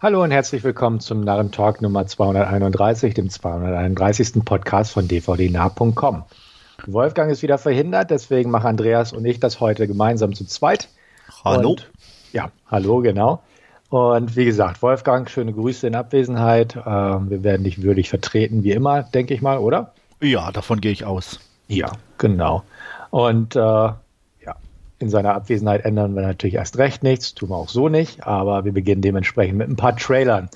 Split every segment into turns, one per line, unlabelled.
Hallo und herzlich willkommen zum Narrentalk Nummer 231, dem 231. Podcast von dvdnah.com. Wolfgang ist wieder verhindert, deswegen machen Andreas und ich das heute gemeinsam zu zweit.
Hallo.
Und, ja, hallo, genau. Und wie gesagt, Wolfgang, schöne Grüße in Abwesenheit. Äh, wir werden dich würdig vertreten, wie immer, denke ich mal, oder?
Ja, davon gehe ich aus.
Ja, genau. Und äh, in seiner Abwesenheit ändern wir natürlich erst recht nichts, tun wir auch so nicht, aber wir beginnen dementsprechend mit ein paar Trailern.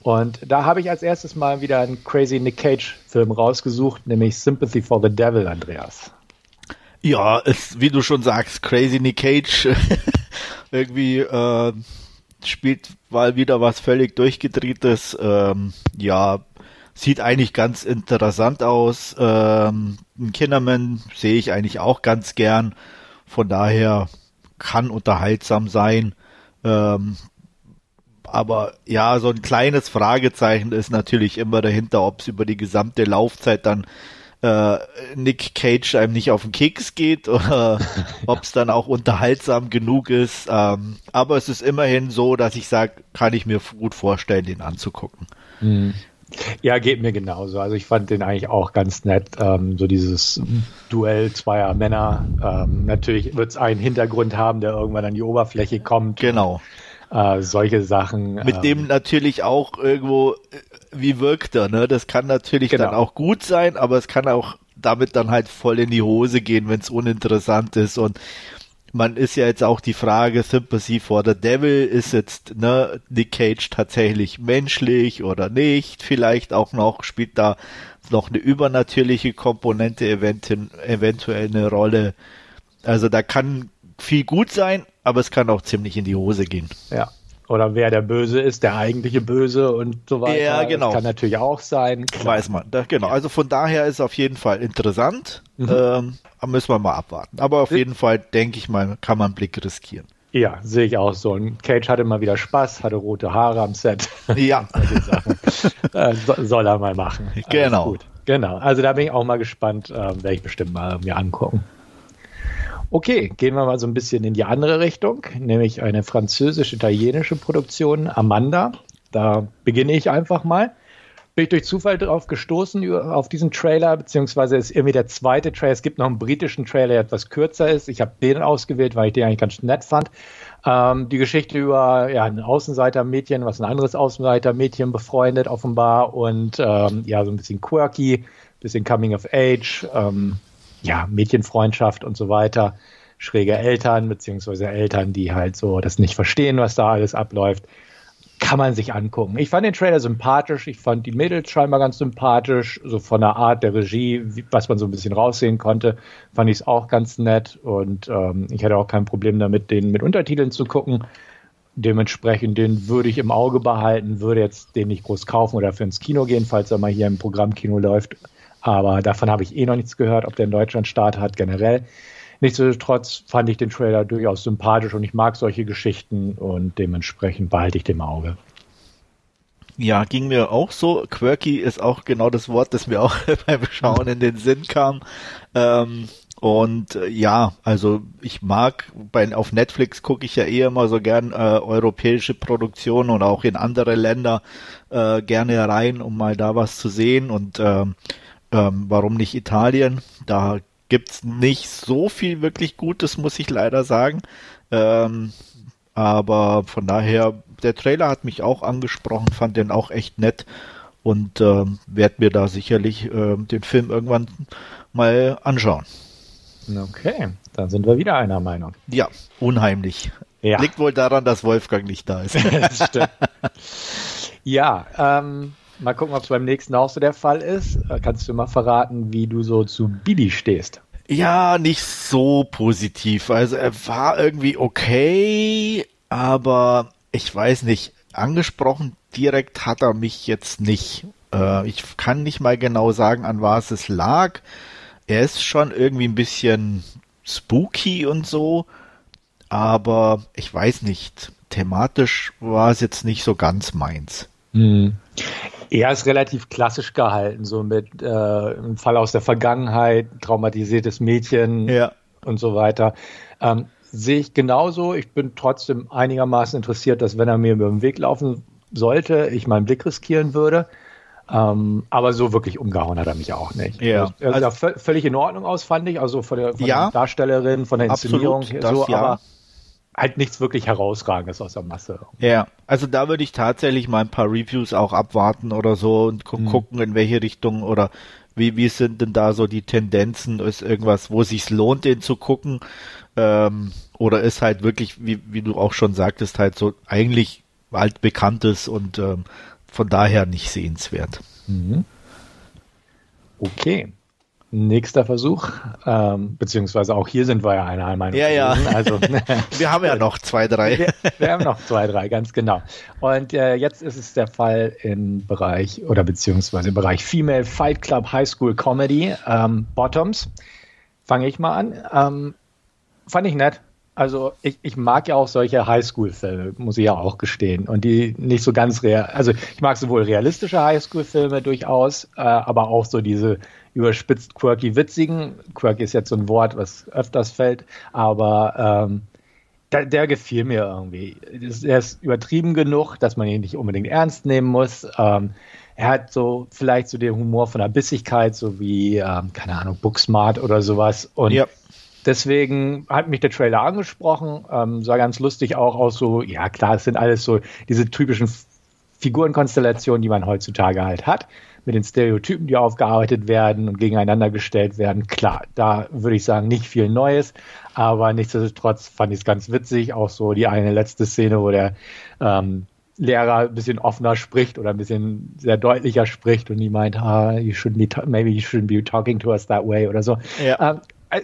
Und da habe ich als erstes mal wieder einen crazy Nick Cage-Film rausgesucht, nämlich Sympathy for the Devil, Andreas.
Ja, ist, wie du schon sagst, crazy Nick Cage irgendwie äh, spielt mal wieder was völlig durchgedrehtes. Ähm, ja, sieht eigentlich ganz interessant aus. Ähm, Kinderman sehe ich eigentlich auch ganz gern. Von daher kann unterhaltsam sein. Ähm, aber ja, so ein kleines Fragezeichen ist natürlich immer dahinter, ob es über die gesamte Laufzeit dann äh, Nick Cage einem nicht auf den Keks geht oder ob es dann auch unterhaltsam genug ist. Ähm, aber es ist immerhin so, dass ich sage, kann ich mir gut vorstellen, den anzugucken.
Mhm. Ja, geht mir genauso. Also ich fand den eigentlich auch ganz nett. Ähm, so dieses Duell zweier Männer. Ähm, natürlich wird es einen Hintergrund haben, der irgendwann an die Oberfläche kommt.
Genau.
Äh, solche Sachen.
Mit ähm, dem natürlich auch irgendwo, äh, wie wirkt er, ne? Das kann natürlich genau. dann auch gut sein, aber es kann auch damit dann halt voll in die Hose gehen, wenn es uninteressant ist und man ist ja jetzt auch die Frage, Sympathy for the Devil, ist jetzt ne, Nick Cage tatsächlich menschlich oder nicht? Vielleicht auch noch, spielt da noch eine übernatürliche Komponente eventuell eine Rolle. Also da kann viel gut sein, aber es kann auch ziemlich in die Hose gehen.
Ja. Oder wer der Böse ist, der eigentliche Böse und so weiter.
Ja, genau. Das
kann natürlich auch sein.
Klar. Weiß man. Da, genau. Also von daher ist auf jeden Fall interessant. Mhm. Ähm, müssen wir mal abwarten. Aber auf jeden Fall, denke ich mal, kann man einen Blick riskieren.
Ja, sehe ich auch so. Und Cage hatte mal wieder Spaß, hatte rote Haare am Set.
Ja.
äh, soll er mal machen.
Genau.
Genau. Also da bin ich auch mal gespannt, äh, werde ich bestimmt mal mir angucken. Okay, gehen wir mal so ein bisschen in die andere Richtung, nämlich eine französisch-italienische Produktion, Amanda. Da beginne ich einfach mal. Bin ich durch Zufall darauf gestoßen, auf diesen Trailer, beziehungsweise ist irgendwie der zweite Trailer. Es gibt noch einen britischen Trailer, der etwas kürzer ist. Ich habe den ausgewählt, weil ich den eigentlich ganz nett fand. Ähm, die Geschichte über ja, ein Außenseitermädchen, was ein anderes Außenseitermädchen befreundet, offenbar. Und ähm, ja, so ein bisschen quirky, bisschen Coming of Age. Ähm, ja, Mädchenfreundschaft und so weiter, schräge Eltern, beziehungsweise Eltern, die halt so das nicht verstehen, was da alles abläuft, kann man sich angucken. Ich fand den Trailer sympathisch, ich fand die Mädels scheinbar ganz sympathisch, so von der Art der Regie, was man so ein bisschen raussehen konnte, fand ich es auch ganz nett und ähm, ich hatte auch kein Problem damit, den mit Untertiteln zu gucken. Dementsprechend, den würde ich im Auge behalten, würde jetzt den nicht groß kaufen oder für ins Kino gehen, falls er mal hier im Programmkino läuft. Aber davon habe ich eh noch nichts gehört, ob der in Deutschland Start hat, generell. Nichtsdestotrotz fand ich den Trailer durchaus sympathisch und ich mag solche Geschichten und dementsprechend behalte ich den im Auge.
Ja, ging mir auch so. Quirky ist auch genau das Wort, das mir auch beim Schauen in den Sinn kam. Ähm, und äh, ja, also ich mag bei auf Netflix gucke ich ja eh immer so gern äh, europäische Produktionen und auch in andere Länder äh, gerne rein, um mal da was zu sehen. Und ähm, ähm, warum nicht Italien? Da gibt's nicht so viel wirklich Gutes, muss ich leider sagen. Ähm, aber von daher, der Trailer hat mich auch angesprochen, fand den auch echt nett und ähm, werde mir da sicherlich äh, den Film irgendwann mal anschauen.
Okay, dann sind wir wieder einer Meinung.
Ja, unheimlich. Ja. Liegt wohl daran, dass Wolfgang nicht da ist.
Ja, ähm, Mal gucken, ob es beim nächsten auch so der Fall ist. Äh, kannst du mal verraten, wie du so zu Billy stehst?
Ja, nicht so positiv. Also er war irgendwie okay, aber ich weiß nicht, angesprochen direkt hat er mich jetzt nicht. Äh, ich kann nicht mal genau sagen, an was es lag. Er ist schon irgendwie ein bisschen spooky und so, aber ich weiß nicht. Thematisch war es jetzt nicht so ganz meins.
Hm. Er ist relativ klassisch gehalten, so mit äh, einem Fall aus der Vergangenheit, traumatisiertes Mädchen ja. und so weiter. Ähm, sehe ich genauso. Ich bin trotzdem einigermaßen interessiert, dass wenn er mir über den Weg laufen sollte, ich meinen Blick riskieren würde. Ähm, aber so wirklich umgehauen hat er mich auch nicht.
Ja.
Er sah also, völlig in Ordnung aus, fand ich. Also von der, von ja, der Darstellerin, von der Inszenierung
absolut, so, das, ja.
Halt nichts wirklich herausragendes aus der Masse.
Ja, also da würde ich tatsächlich mal ein paar Reviews auch abwarten oder so und gu mhm. gucken, in welche Richtung oder wie, wie sind denn da so die Tendenzen? Ist irgendwas, wo es sich lohnt, den zu gucken? Ähm, oder ist halt wirklich, wie, wie du auch schon sagtest, halt so eigentlich altbekanntes und ähm, von daher nicht sehenswert. Mhm.
Okay. Nächster Versuch, ähm, beziehungsweise auch hier sind wir ja einer Meinung.
Ja, ja. Also, wir haben ja noch zwei, drei.
Wir, wir, haben noch zwei, drei, ganz genau. Und äh, jetzt ist es der Fall im Bereich oder beziehungsweise im Bereich Female Fight Club High School Comedy ähm, Bottoms. Fange ich mal an. Ähm, fand ich nett. Also ich, ich mag ja auch solche Highschool-Filme, muss ich ja auch gestehen. Und die nicht so ganz real. Also ich mag sowohl realistische Highschool-Filme durchaus, äh, aber auch so diese überspitzt quirky witzigen. Quirky ist jetzt so ein Wort, was öfters fällt, aber ähm, der, der gefiel mir irgendwie. Er ist übertrieben genug, dass man ihn nicht unbedingt ernst nehmen muss. Ähm, er hat so vielleicht so den Humor von der Bissigkeit, so wie, ähm, keine Ahnung, Booksmart oder sowas. Und ja. Deswegen hat mich der Trailer angesprochen, ähm, sah ganz lustig auch aus so, ja klar, es sind alles so diese typischen Figurenkonstellationen, die man heutzutage halt hat, mit den Stereotypen, die aufgearbeitet werden und gegeneinander gestellt werden. Klar, da würde ich sagen, nicht viel Neues, aber nichtsdestotrotz fand ich es ganz witzig. Auch so die eine letzte Szene, wo der ähm, Lehrer ein bisschen offener spricht oder ein bisschen sehr deutlicher spricht und die meint, ah, you shouldn't be, maybe you shouldn't be talking to us that way oder so. Ja. Ähm, äh,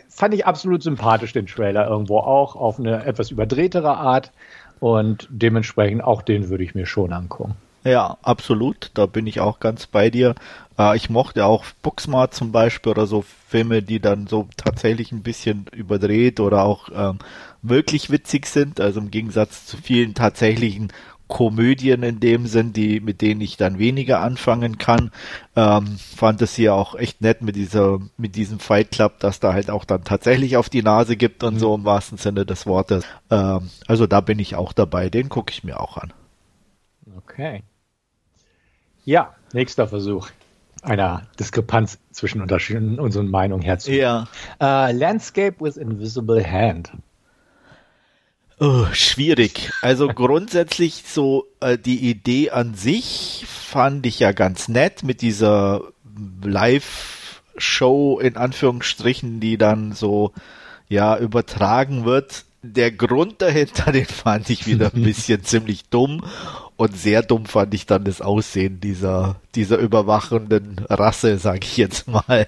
fand ich absolut sympathisch, den Trailer irgendwo auch, auf eine etwas überdrehtere Art. Und dementsprechend auch den würde ich mir schon angucken.
Ja, absolut. Da bin ich auch ganz bei dir. Äh, ich mochte auch Booksmart zum Beispiel oder so Filme, die dann so tatsächlich ein bisschen überdreht oder auch ähm, wirklich witzig sind. Also im Gegensatz zu vielen tatsächlichen Komödien in dem Sinn, die, mit denen ich dann weniger anfangen kann. Ähm, fand es hier auch echt nett mit dieser, mit diesem Fight Club, dass da halt auch dann tatsächlich auf die Nase gibt und mhm. so im wahrsten Sinne des Wortes. Ähm, also da bin ich auch dabei, den gucke ich mir auch an.
Okay. Ja, nächster Versuch einer Diskrepanz zwischen unseren Meinungen herzustellen. Ja. Uh, Landscape with Invisible Hand.
Oh, schwierig. Also grundsätzlich so äh, die Idee an sich fand ich ja ganz nett mit dieser Live-Show in Anführungsstrichen, die dann so ja übertragen wird. Der Grund dahinter, den fand ich wieder ein bisschen ziemlich dumm und sehr dumm fand ich dann das Aussehen dieser dieser überwachenden Rasse, sage ich jetzt mal.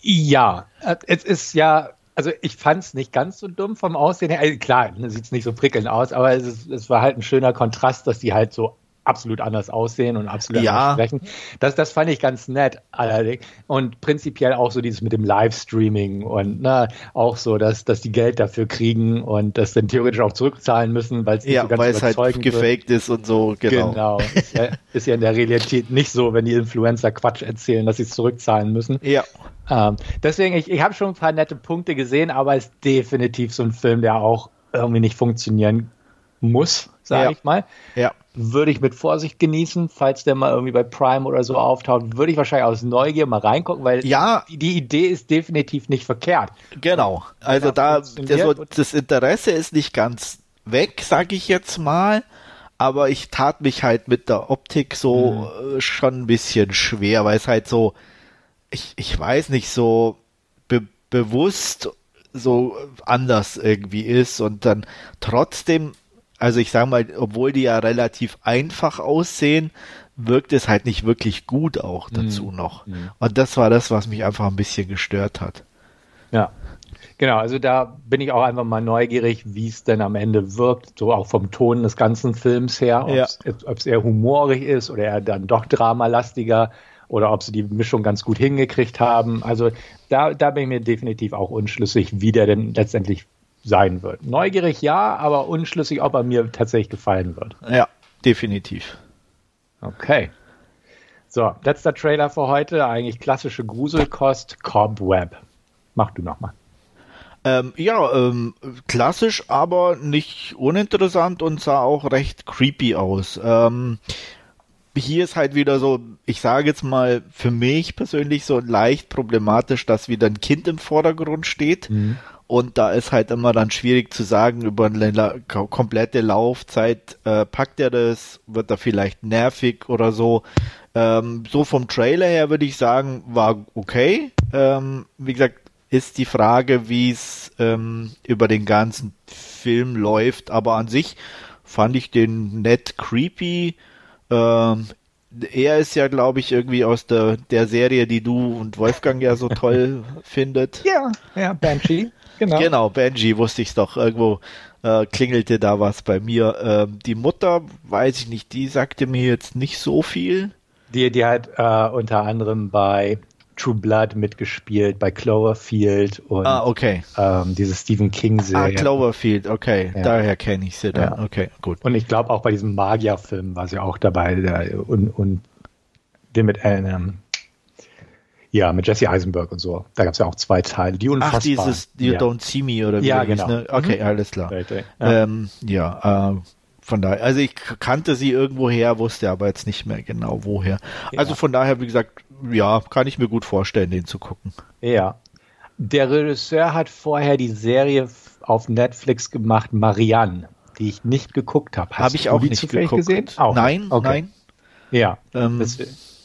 Ja, äh, es ist ja also ich fand es nicht ganz so dumm vom Aussehen her. Also klar, sieht es nicht so prickelnd aus, aber es, ist, es war halt ein schöner Kontrast, dass die halt so absolut anders aussehen und absolut ja. anders sprechen. Das, das fand ich ganz nett allerdings. Und prinzipiell auch so dieses mit dem Livestreaming und ne, auch so, dass, dass die Geld dafür kriegen und das dann theoretisch auch zurückzahlen müssen, weil es
nicht ja, so ganz weil es halt gefaked ist und so.
Genau. genau. ist, ja, ist ja in der Realität nicht so, wenn die Influencer Quatsch erzählen, dass sie es zurückzahlen müssen.
Ja.
Ähm, deswegen, ich, ich habe schon ein paar nette Punkte gesehen, aber es ist definitiv so ein Film, der auch irgendwie nicht funktionieren muss, sage ja. ich mal.
Ja.
Würde ich mit Vorsicht genießen, falls der mal irgendwie bei Prime oder so auftaucht, würde ich wahrscheinlich aus Neugier mal reingucken, weil
ja.
die, Idee ist definitiv nicht verkehrt.
Genau. Also da, also das Interesse ist nicht ganz weg, sage ich jetzt mal aber ich tat mich halt mit der Optik so mhm. schon ein bisschen schwer, weil es halt so, ich, ich weiß nicht, so be bewusst so anders irgendwie ist und dann trotzdem, also ich sag mal, obwohl die ja relativ einfach aussehen, wirkt es halt nicht wirklich gut auch dazu mhm. noch. Mhm. Und das war das, was mich einfach ein bisschen gestört hat.
Ja. Genau, also da bin ich auch einfach mal neugierig, wie es denn am Ende wirkt, so auch vom Ton des ganzen Films her, ob es eher humorig ist oder eher dann doch dramalastiger oder ob sie die Mischung ganz gut hingekriegt haben. Also da, da bin ich mir definitiv auch unschlüssig, wie der denn letztendlich sein wird. Neugierig ja, aber unschlüssig, ob er mir tatsächlich gefallen wird.
Ja, definitiv.
Okay. So, letzter Trailer für heute, eigentlich klassische Gruselkost, Cobweb. Mach du nochmal.
Ähm, ja, ähm, klassisch, aber nicht uninteressant und sah auch recht creepy aus. Ähm, hier ist halt wieder so, ich sage jetzt mal für mich persönlich so leicht problematisch, dass wieder ein Kind im Vordergrund steht. Mhm. Und da ist halt immer dann schwierig zu sagen, über eine la komplette Laufzeit äh, packt er das, wird er vielleicht nervig oder so. Ähm, so vom Trailer her würde ich sagen, war okay. Ähm, wie gesagt, ist die Frage, wie es ähm, über den ganzen Film läuft. Aber an sich fand ich den nett creepy. Ähm, er ist ja, glaube ich, irgendwie aus der, der Serie, die du und Wolfgang ja so toll findet.
Ja, ja, Banshee. Genau.
Genau, Benji wusste ich doch. Irgendwo äh, klingelte da was bei mir. Ähm, die Mutter, weiß ich nicht, die sagte mir jetzt nicht so viel.
Die, die hat äh, unter anderem bei True Blood mitgespielt, bei Cloverfield und
ah, okay.
ähm, diese Stephen King-Serie.
Ah, Cloverfield, okay. Ja. Daher kenne ich sie dann. Ja. Okay, gut.
Und ich glaube auch bei diesem Magier-Film war sie auch dabei der, und, und den mit ähm, ja, mit Jesse Eisenberg und so. Da gab es ja auch zwei Teile, die unfassbar. Ach,
dieses You
ja.
Don't See Me oder wie
Ja, genau.
ne? Okay, mhm. alles klar. Right, ja, ähm, ja äh, von daher, also ich kannte sie irgendwoher, wusste aber jetzt nicht mehr genau woher. Ja. Also von daher, wie gesagt, ja, kann ich mir gut vorstellen, den zu gucken.
Ja. Der Regisseur hat vorher die Serie auf Netflix gemacht, Marianne, die ich nicht geguckt habe.
Habe ich auch nicht geguckt. gesehen?
Auch nein, okay. nein. Ja.
Ähm, das,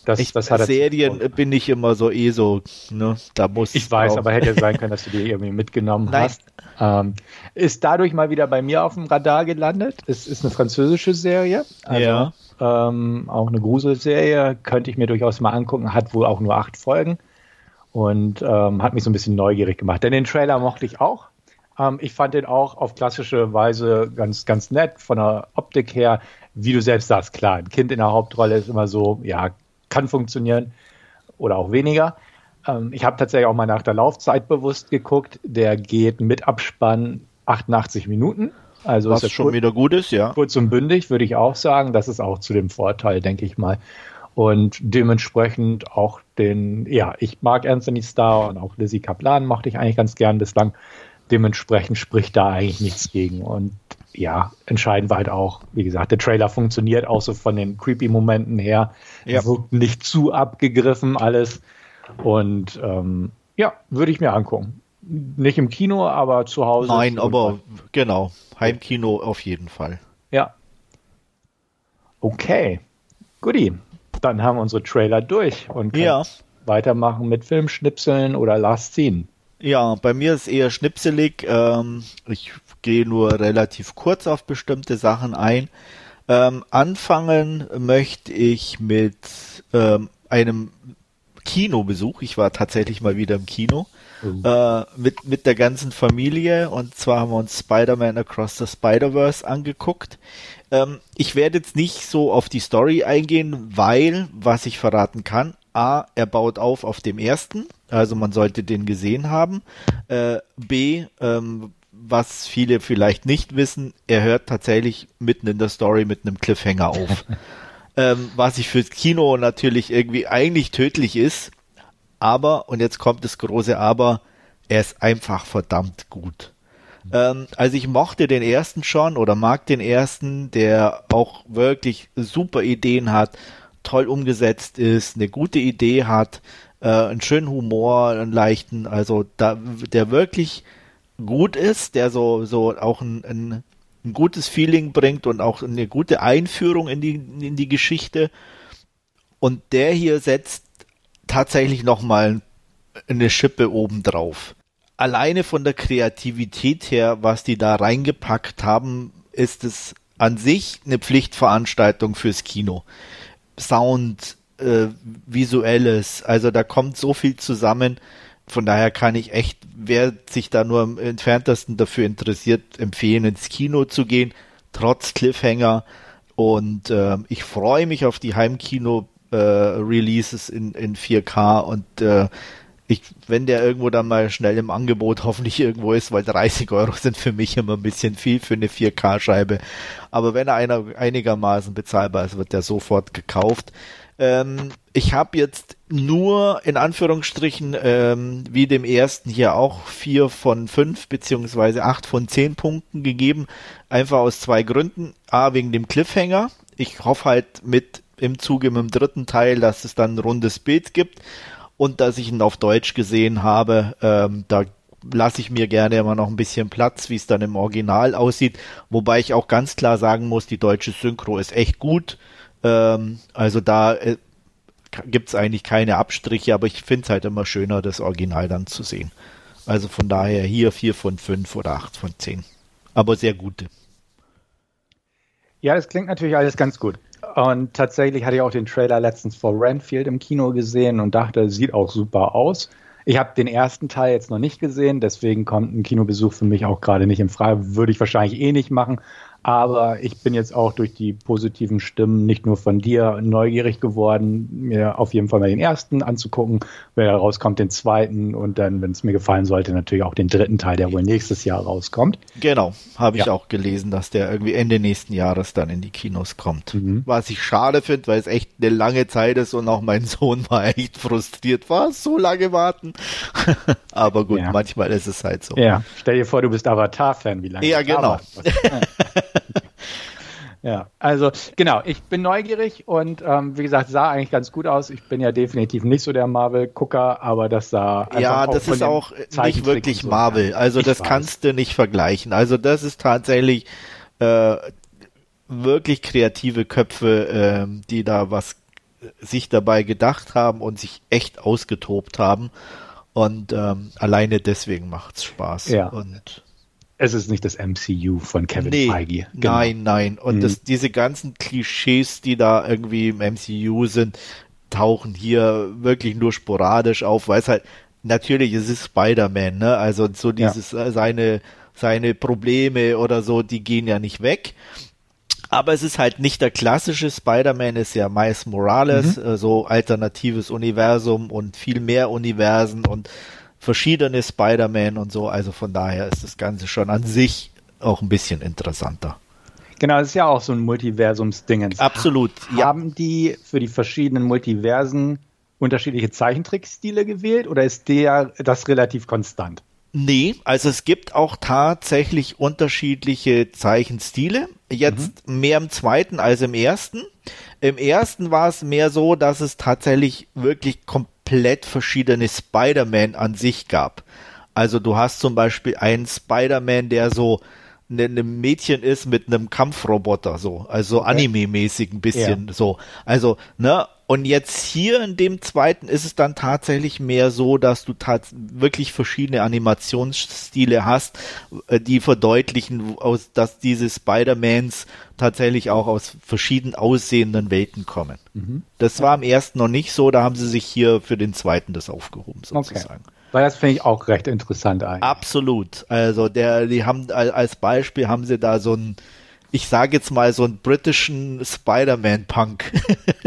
das, ich, das Serien bin ich immer so eh so, ne? Da muss
ich weiß, drauf. aber hätte sein können, dass du die irgendwie mitgenommen Nein. hast. Ähm, ist dadurch mal wieder bei mir auf dem Radar gelandet. Es ist eine französische Serie, also ja. ähm, auch eine Gruselserie, könnte ich mir durchaus mal angucken. Hat wohl auch nur acht Folgen und ähm, hat mich so ein bisschen neugierig gemacht. Denn den Trailer mochte ich auch. Ähm, ich fand den auch auf klassische Weise ganz, ganz nett von der Optik her. Wie du selbst sagst, klar, ein Kind in der Hauptrolle ist immer so, ja, kann funktionieren oder auch weniger. Ähm, ich habe tatsächlich auch mal nach der Laufzeit bewusst geguckt. Der geht mit Abspann 88 Minuten. Also
Was schon kurz, wieder gut ist, ja.
Kurz und bündig, würde ich auch sagen. Das ist auch zu dem Vorteil, denke ich mal. Und dementsprechend auch den, ja, ich mag Anthony Starr und auch Lizzie Kaplan mochte ich eigentlich ganz gern bislang. Dementsprechend spricht da eigentlich nichts gegen. Und ja, entscheidend war halt auch, wie gesagt, der Trailer funktioniert auch so von den creepy Momenten her. Ja. Wirkt nicht zu abgegriffen alles. Und ähm, ja, würde ich mir angucken. Nicht im Kino, aber zu Hause.
Nein, aber genau. Heimkino auf jeden Fall.
Ja. Okay. Guti. Dann haben wir unsere Trailer durch und
ja.
weitermachen mit Filmschnipseln oder Last Scene.
Ja, bei mir ist eher schnipselig. Ähm, ich gehe nur relativ kurz auf bestimmte Sachen ein. Ähm, anfangen möchte ich mit ähm, einem Kinobesuch. Ich war tatsächlich mal wieder im Kino mhm. äh, mit, mit der ganzen Familie und zwar haben wir uns Spider-Man Across the Spider-Verse angeguckt. Ähm, ich werde jetzt nicht so auf die Story eingehen, weil, was ich verraten kann, A, er baut auf auf dem ersten, also man sollte den gesehen haben. Äh, B, ähm, was viele vielleicht nicht wissen, er hört tatsächlich mitten in der Story mit einem Cliffhanger auf. ähm, was ich fürs Kino natürlich irgendwie eigentlich tödlich ist. Aber, und jetzt kommt das große Aber, er ist einfach verdammt gut. Ähm, also ich mochte den ersten schon oder mag den ersten, der auch wirklich super Ideen hat, toll umgesetzt ist, eine gute Idee hat, äh, einen schönen Humor, einen leichten, also da, der wirklich gut ist, der so, so auch ein, ein, ein gutes Feeling bringt und auch eine gute Einführung in die, in die Geschichte. Und der hier setzt tatsächlich nochmal eine Schippe obendrauf. Alleine von der Kreativität her, was die da reingepackt haben, ist es an sich eine Pflichtveranstaltung fürs Kino. Sound, äh, visuelles, also da kommt so viel zusammen. Von daher kann ich echt, wer sich da nur am entferntesten dafür interessiert, empfehlen, ins Kino zu gehen, trotz Cliffhanger. Und äh, ich freue mich auf die Heimkino-Releases äh, in, in 4K und äh, ich, wenn der irgendwo dann mal schnell im Angebot hoffentlich irgendwo ist, weil 30 Euro sind für mich immer ein bisschen viel für eine 4K-Scheibe. Aber wenn er einer einigermaßen bezahlbar ist, wird der sofort gekauft. Ähm, ich habe jetzt nur in Anführungsstrichen ähm, wie dem ersten hier auch vier von fünf beziehungsweise acht von zehn Punkten gegeben. Einfach aus zwei Gründen. A, wegen dem Cliffhanger. Ich hoffe halt mit im Zuge mit dem dritten Teil, dass es dann ein rundes Bild gibt und dass ich ihn auf Deutsch gesehen habe. Ähm, da lasse ich mir gerne immer noch ein bisschen Platz, wie es dann im Original aussieht. Wobei ich auch ganz klar sagen muss, die deutsche Synchro ist echt gut. Ähm, also da äh, gibt es eigentlich keine Abstriche, aber ich finde es halt immer schöner, das Original dann zu sehen. Also von daher hier vier von fünf oder acht von zehn. Aber sehr gute.
Ja, das klingt natürlich alles ganz gut. Und tatsächlich hatte ich auch den Trailer letztens vor Renfield im Kino gesehen und dachte, sieht auch super aus. Ich habe den ersten Teil jetzt noch nicht gesehen, deswegen kommt ein Kinobesuch für mich auch gerade nicht in Frage. Würde ich wahrscheinlich eh nicht machen. Aber ich bin jetzt auch durch die positiven Stimmen nicht nur von dir neugierig geworden, mir auf jeden Fall mal den ersten anzugucken, wenn er rauskommt, den zweiten und dann, wenn es mir gefallen sollte, natürlich auch den dritten Teil, der wohl nächstes Jahr rauskommt.
Genau, habe ich ja. auch gelesen, dass der irgendwie Ende nächsten Jahres dann in die Kinos kommt. Mhm. Was ich schade finde, weil es echt eine lange Zeit ist und auch mein Sohn war echt frustriert, war so lange warten. Aber gut, ja. manchmal ist es halt so.
Ja, stell dir vor, du bist Avatar-Fan, wie lange?
Ja, genau.
Ja, also genau, ich bin neugierig und ähm, wie gesagt, sah eigentlich ganz gut aus. Ich bin ja definitiv nicht so der Marvel-Gucker, aber das sah.
Ja, das ist auch nicht wirklich so, Marvel. Also das weiß. kannst du nicht vergleichen. Also das ist tatsächlich äh, wirklich kreative Köpfe, äh, die da was sich dabei gedacht haben und sich echt ausgetobt haben. Und ähm, alleine deswegen macht's Spaß.
Ja.
Und
es ist nicht das MCU von Kevin nee, Feige.
Genau. Nein, nein. Und mhm. das, diese ganzen Klischees, die da irgendwie im MCU sind, tauchen hier wirklich nur sporadisch auf, weil es halt, natürlich, es ist Spider-Man, ne? Also so dieses, ja. Äh, seine, seine Probleme oder so, die gehen ja nicht weg. Aber es ist halt nicht der klassische Spider-Man, ist ja Miles Morales, mhm. äh, so alternatives Universum und viel mehr Universen und verschiedene Spider-Man und so. Also von daher ist das Ganze schon an sich auch ein bisschen interessanter.
Genau, das ist ja auch so ein Multiversums-Dingens.
Absolut.
Ja. Haben die für die verschiedenen Multiversen unterschiedliche Zeichentrickstile gewählt oder ist der das relativ konstant?
Nee, also es gibt auch tatsächlich unterschiedliche Zeichenstile. Jetzt mhm. mehr im zweiten als im ersten. Im ersten war es mehr so, dass es tatsächlich wirklich komplett verschiedene Spider-Man an sich gab. Also du hast zum Beispiel einen Spider-Man, der so ein ne, ne Mädchen ist mit einem Kampfroboter, so, also okay. anime-mäßig ein bisschen ja. so. Also, ne, und jetzt hier in dem zweiten ist es dann tatsächlich mehr so, dass du wirklich verschiedene Animationsstile hast, äh, die verdeutlichen, aus, dass diese Spider-Mans tatsächlich auch aus verschieden aussehenden Welten kommen. Mhm. Das war im ersten noch nicht so, da haben sie sich hier für den zweiten das aufgehoben, sozusagen. Okay.
Weil das finde ich auch recht interessant eigentlich.
Absolut. Also der, die haben als Beispiel haben sie da so einen, ich sage jetzt mal so einen britischen Spider-Man-Punk.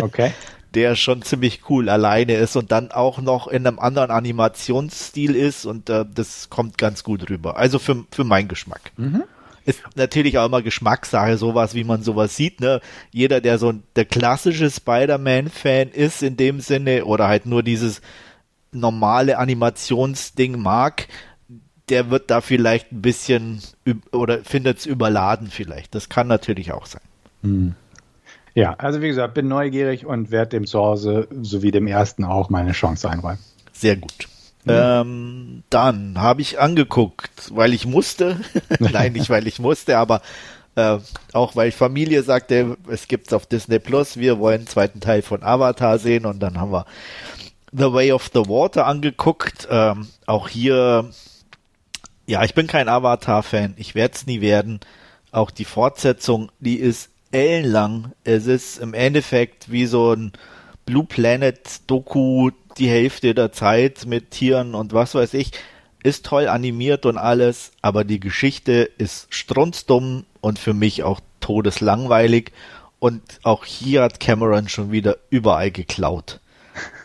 Okay
der schon ziemlich cool alleine ist und dann auch noch in einem anderen Animationsstil ist und äh, das kommt ganz gut rüber. Also für, für meinen Geschmack. Mhm. Ist natürlich auch immer Geschmackssache, sowas, wie man sowas sieht, ne? Jeder, der so der klassische Spider-Man-Fan ist in dem Sinne oder halt nur dieses normale Animationsding mag, der wird da vielleicht ein bisschen oder findet es überladen vielleicht. Das kann natürlich auch sein. Mhm.
Ja, also wie gesagt, bin neugierig und werde dem Hause sowie dem ersten auch meine Chance einräumen.
Sehr gut. Mhm. Ähm, dann habe ich angeguckt, weil ich musste. Nein, nicht weil ich musste, aber äh, auch weil Familie sagte, es gibt's auf Disney Plus, wir wollen den zweiten Teil von Avatar sehen und dann haben wir The Way of the Water angeguckt. Ähm, auch hier, ja, ich bin kein Avatar-Fan, ich werde es nie werden. Auch die Fortsetzung, die ist ellenlang. Es ist im Endeffekt wie so ein Blue Planet Doku die Hälfte der Zeit mit Tieren und was weiß ich. Ist toll animiert und alles, aber die Geschichte ist strunzdumm und für mich auch todeslangweilig. Und auch hier hat Cameron schon wieder überall geklaut.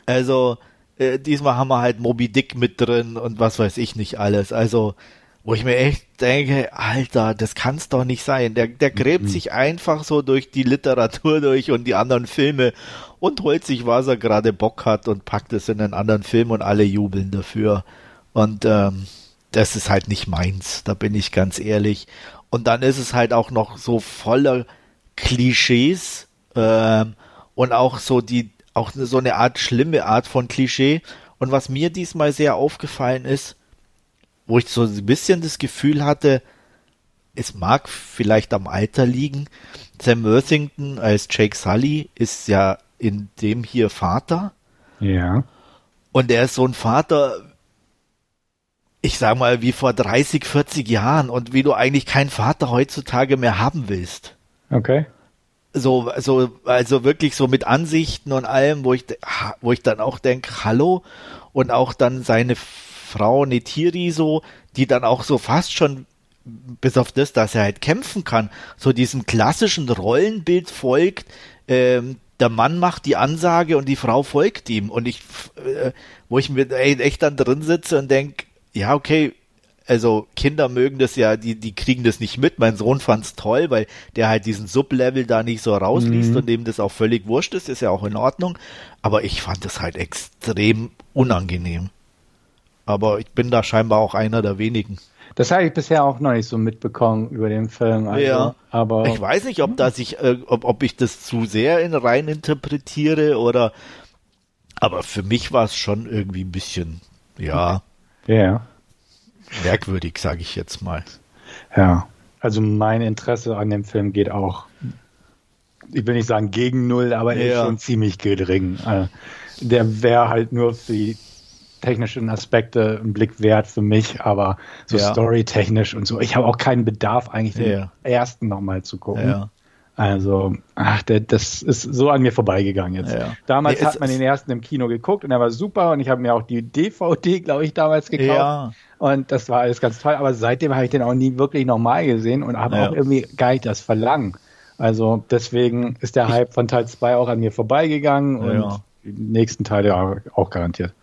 Also, äh, diesmal haben wir halt Moby Dick mit drin und was weiß ich nicht alles. Also, wo ich mir echt denke, Alter, das kann's doch nicht sein. Der, der gräbt mhm. sich einfach so durch die Literatur durch und die anderen Filme und holt sich, was er gerade Bock hat und packt es in einen anderen Film und alle jubeln dafür. Und ähm, das ist halt nicht meins, da bin ich ganz ehrlich. Und dann ist es halt auch noch so voller Klischees ähm, und auch so die, auch so eine Art schlimme Art von Klischee. Und was mir diesmal sehr aufgefallen ist, wo ich so ein bisschen das Gefühl hatte, es mag vielleicht am Alter liegen. Sam Worthington als Jake Sully ist ja in dem hier Vater.
Ja.
Und er ist so ein Vater, ich sag mal, wie vor 30, 40 Jahren und wie du eigentlich keinen Vater heutzutage mehr haben willst.
Okay.
So, so, also wirklich so mit Ansichten und allem, wo ich, wo ich dann auch denke, hallo, und auch dann seine Frau Netiri so, die dann auch so fast schon bis auf das, dass er halt kämpfen kann, so diesem klassischen Rollenbild folgt, ähm, der Mann macht die Ansage und die Frau folgt ihm. Und ich, äh, wo ich mir echt dann drin sitze und denke, ja, okay, also Kinder mögen das ja, die, die kriegen das nicht mit. Mein Sohn fand's toll, weil der halt diesen Sublevel da nicht so rausliest mhm. und dem das auch völlig wurscht ist, ist ja auch in Ordnung. Aber ich fand das halt extrem unangenehm. Aber ich bin da scheinbar auch einer der wenigen.
Das habe ich bisher auch noch nicht so mitbekommen über den Film.
Also, ja, aber ich weiß nicht, ob das ich, äh, ob, ob ich das zu sehr in rein interpretiere oder. Aber für mich war es schon irgendwie ein bisschen, ja,
ja,
merkwürdig, sage ich jetzt mal.
Ja, also mein Interesse an dem Film geht auch, ich will nicht sagen gegen null, aber er ja. ist schon ziemlich gering. Äh, der wäre halt nur für die technischen Aspekte einen Blick wert für mich, aber so ja. storytechnisch und so. Ich habe auch keinen Bedarf, eigentlich den ja. ersten nochmal zu gucken. Ja. Also, ach, der, das ist so an mir vorbeigegangen jetzt. Ja. Damals nee, hat man den ersten im Kino geguckt und er war super und ich habe mir auch die DVD, glaube ich, damals gekauft. Ja. Und das war alles ganz toll, aber seitdem habe ich den auch nie wirklich nochmal gesehen und habe ja. auch irgendwie gar nicht das Verlangen. Also deswegen ist der Hype von Teil 2 auch an mir vorbeigegangen und die nächsten Teile auch garantiert.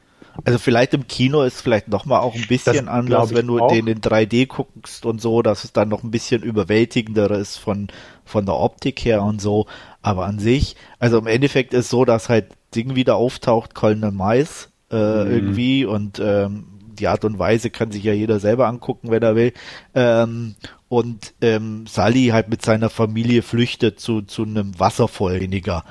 Also vielleicht im Kino ist vielleicht noch mal auch ein bisschen das anders, wenn du auch. den in 3D guckst und so, dass es dann noch ein bisschen überwältigender ist von, von der Optik her und so. Aber an sich, also im Endeffekt ist so, dass halt Ding wieder auftaucht, Colonel Mais äh, mhm. irgendwie und ähm, die Art und Weise kann sich ja jeder selber angucken, wenn er will. Ähm, und ähm, Sally halt mit seiner Familie flüchtet zu, zu einem Wasserfall weniger.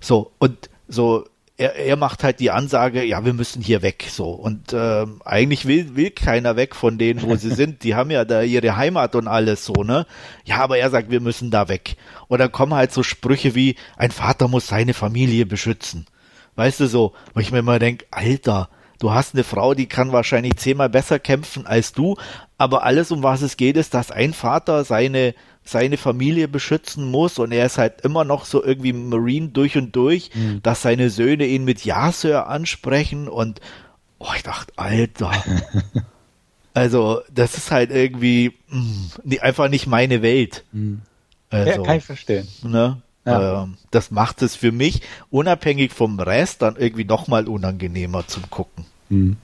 So, und so er, er macht halt die Ansage, ja, wir müssen hier weg, so. Und ähm, eigentlich will, will keiner weg von denen, wo sie sind. Die haben ja da ihre Heimat und alles so, ne? Ja, aber er sagt, wir müssen da weg. Und dann kommen halt so Sprüche wie, ein Vater muss seine Familie beschützen. Weißt du so, wo ich mir immer denke, Alter, du hast eine Frau, die kann wahrscheinlich zehnmal besser kämpfen als du, aber alles, um was es geht, ist, dass ein Vater seine seine Familie beschützen muss und er ist halt immer noch so irgendwie Marine durch und durch, mhm. dass seine Söhne ihn mit Ja, Sir ansprechen und oh, ich dachte, Alter. also, das ist halt irgendwie mh, mm, einfach nicht meine Welt.
Mhm. Also, ja, kann ich verstehen.
Ne? Ja. Ähm, das macht es für mich, unabhängig vom Rest, dann irgendwie nochmal unangenehmer zum Gucken. Mhm.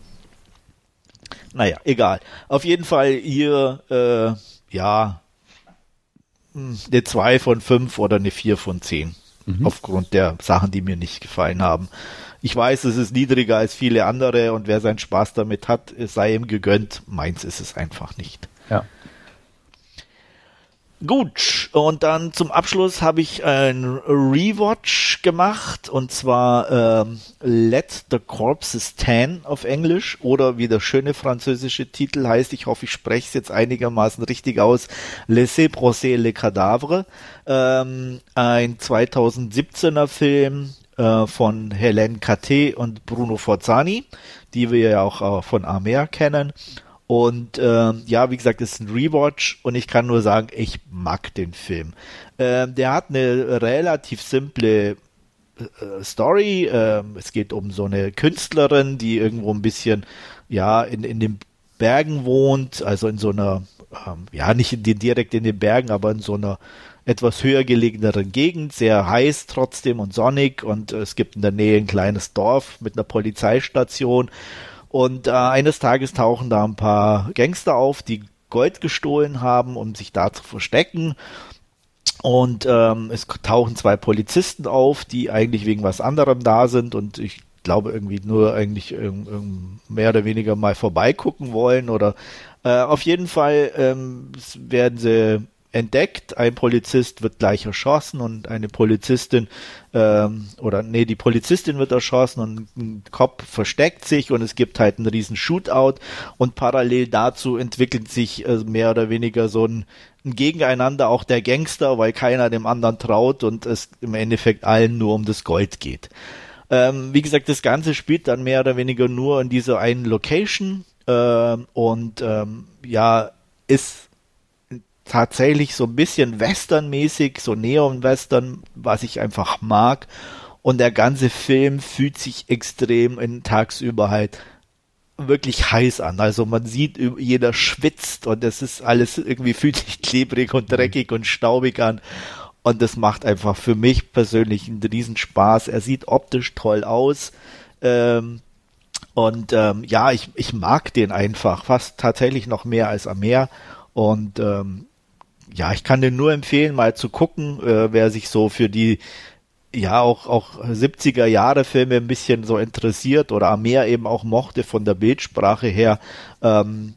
Naja, egal. Auf jeden Fall hier, äh, ja, eine 2 von 5 oder eine 4 von 10. Mhm. Aufgrund der Sachen, die mir nicht gefallen haben. Ich weiß, es ist niedriger als viele andere und wer seinen Spaß damit hat, es sei ihm gegönnt. Meins ist es einfach nicht.
Ja.
Gut, und dann zum Abschluss habe ich ein Rewatch gemacht und zwar ähm, Let the Corpses Tan auf Englisch oder wie der schöne französische Titel heißt, ich hoffe, ich spreche es jetzt einigermaßen richtig aus, Laissez procès le cadavre, ähm, ein 2017er Film äh, von Hélène Caté und Bruno Forzani, die wir ja auch äh, von Amer kennen und ähm, ja, wie gesagt, es ist ein Rewatch und ich kann nur sagen, ich mag den Film. Ähm, der hat eine relativ simple äh, Story. Ähm, es geht um so eine Künstlerin, die irgendwo ein bisschen ja in, in den Bergen wohnt, also in so einer, ähm, ja, nicht in den, direkt in den Bergen, aber in so einer etwas höher gelegeneren Gegend, sehr heiß trotzdem und sonnig und es gibt in der Nähe ein kleines Dorf mit einer Polizeistation und äh, eines Tages tauchen da ein paar Gangster auf, die Gold gestohlen haben, um sich da zu verstecken. Und ähm, es tauchen zwei Polizisten auf, die eigentlich wegen was anderem da sind und ich glaube irgendwie nur eigentlich ähm, mehr oder weniger mal vorbeigucken wollen oder äh, auf jeden Fall ähm, werden sie entdeckt. Ein Polizist wird gleich erschossen und eine Polizistin ähm, oder nee, die Polizistin wird erschossen und ein Kopf versteckt sich und es gibt halt einen riesen Shootout und parallel dazu entwickelt sich äh, mehr oder weniger so ein, ein Gegeneinander auch der Gangster, weil keiner dem anderen traut und es im Endeffekt allen nur um das Gold geht. Ähm, wie gesagt, das Ganze spielt dann mehr oder weniger nur in dieser einen Location äh, und ähm, ja, ist tatsächlich so ein bisschen westernmäßig, so Neon-Western, was ich einfach mag. Und der ganze Film fühlt sich extrem in tagsüber halt wirklich heiß an. Also man sieht, jeder schwitzt und es ist alles irgendwie fühlt sich klebrig und dreckig und staubig an. Und das macht einfach für mich persönlich einen Riesenspaß. Er sieht optisch toll aus. Ähm, und ähm, ja, ich, ich mag den einfach fast tatsächlich noch mehr als am Meer. Und ähm, ja, ich kann dir nur empfehlen, mal zu gucken, äh, wer sich so für die ja auch auch 70er Jahre Filme ein bisschen so interessiert oder mehr eben auch mochte von der Bildsprache her. Ähm,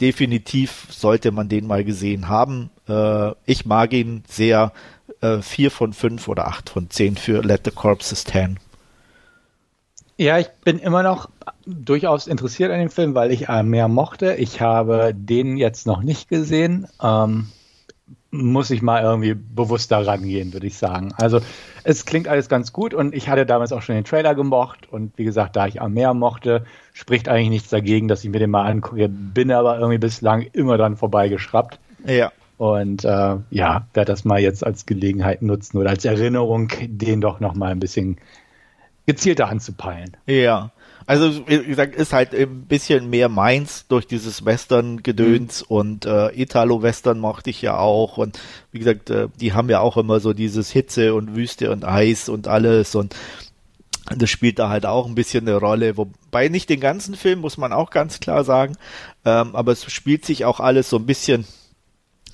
definitiv sollte man den mal gesehen haben. Äh, ich mag ihn sehr. Äh, vier von fünf oder acht von zehn für Let the Corpses Tan.
Ja, ich bin immer noch durchaus interessiert an dem Film, weil ich äh, mehr mochte. Ich habe den jetzt noch nicht gesehen. Ähm, muss ich mal irgendwie bewusster rangehen, würde ich sagen. Also es klingt alles ganz gut und ich hatte damals auch schon den Trailer gemocht und wie gesagt, da ich Amer mochte, spricht eigentlich nichts dagegen, dass ich mir den mal angucke. Bin aber irgendwie bislang immer dran vorbeigeschraubt.
Ja.
Und äh, ja, werde das mal jetzt als Gelegenheit nutzen oder als Erinnerung, den doch noch mal ein bisschen gezielter anzupeilen.
Ja. Also, wie gesagt, ist halt ein bisschen mehr meins durch dieses Western-Gedöns mhm. und äh, Italo-Western mochte ich ja auch. Und wie gesagt, äh, die haben ja auch immer so dieses Hitze und Wüste und Eis und alles und das spielt da halt auch ein bisschen eine Rolle, wobei nicht den ganzen Film, muss man auch ganz klar sagen, ähm, aber es spielt sich auch alles so ein bisschen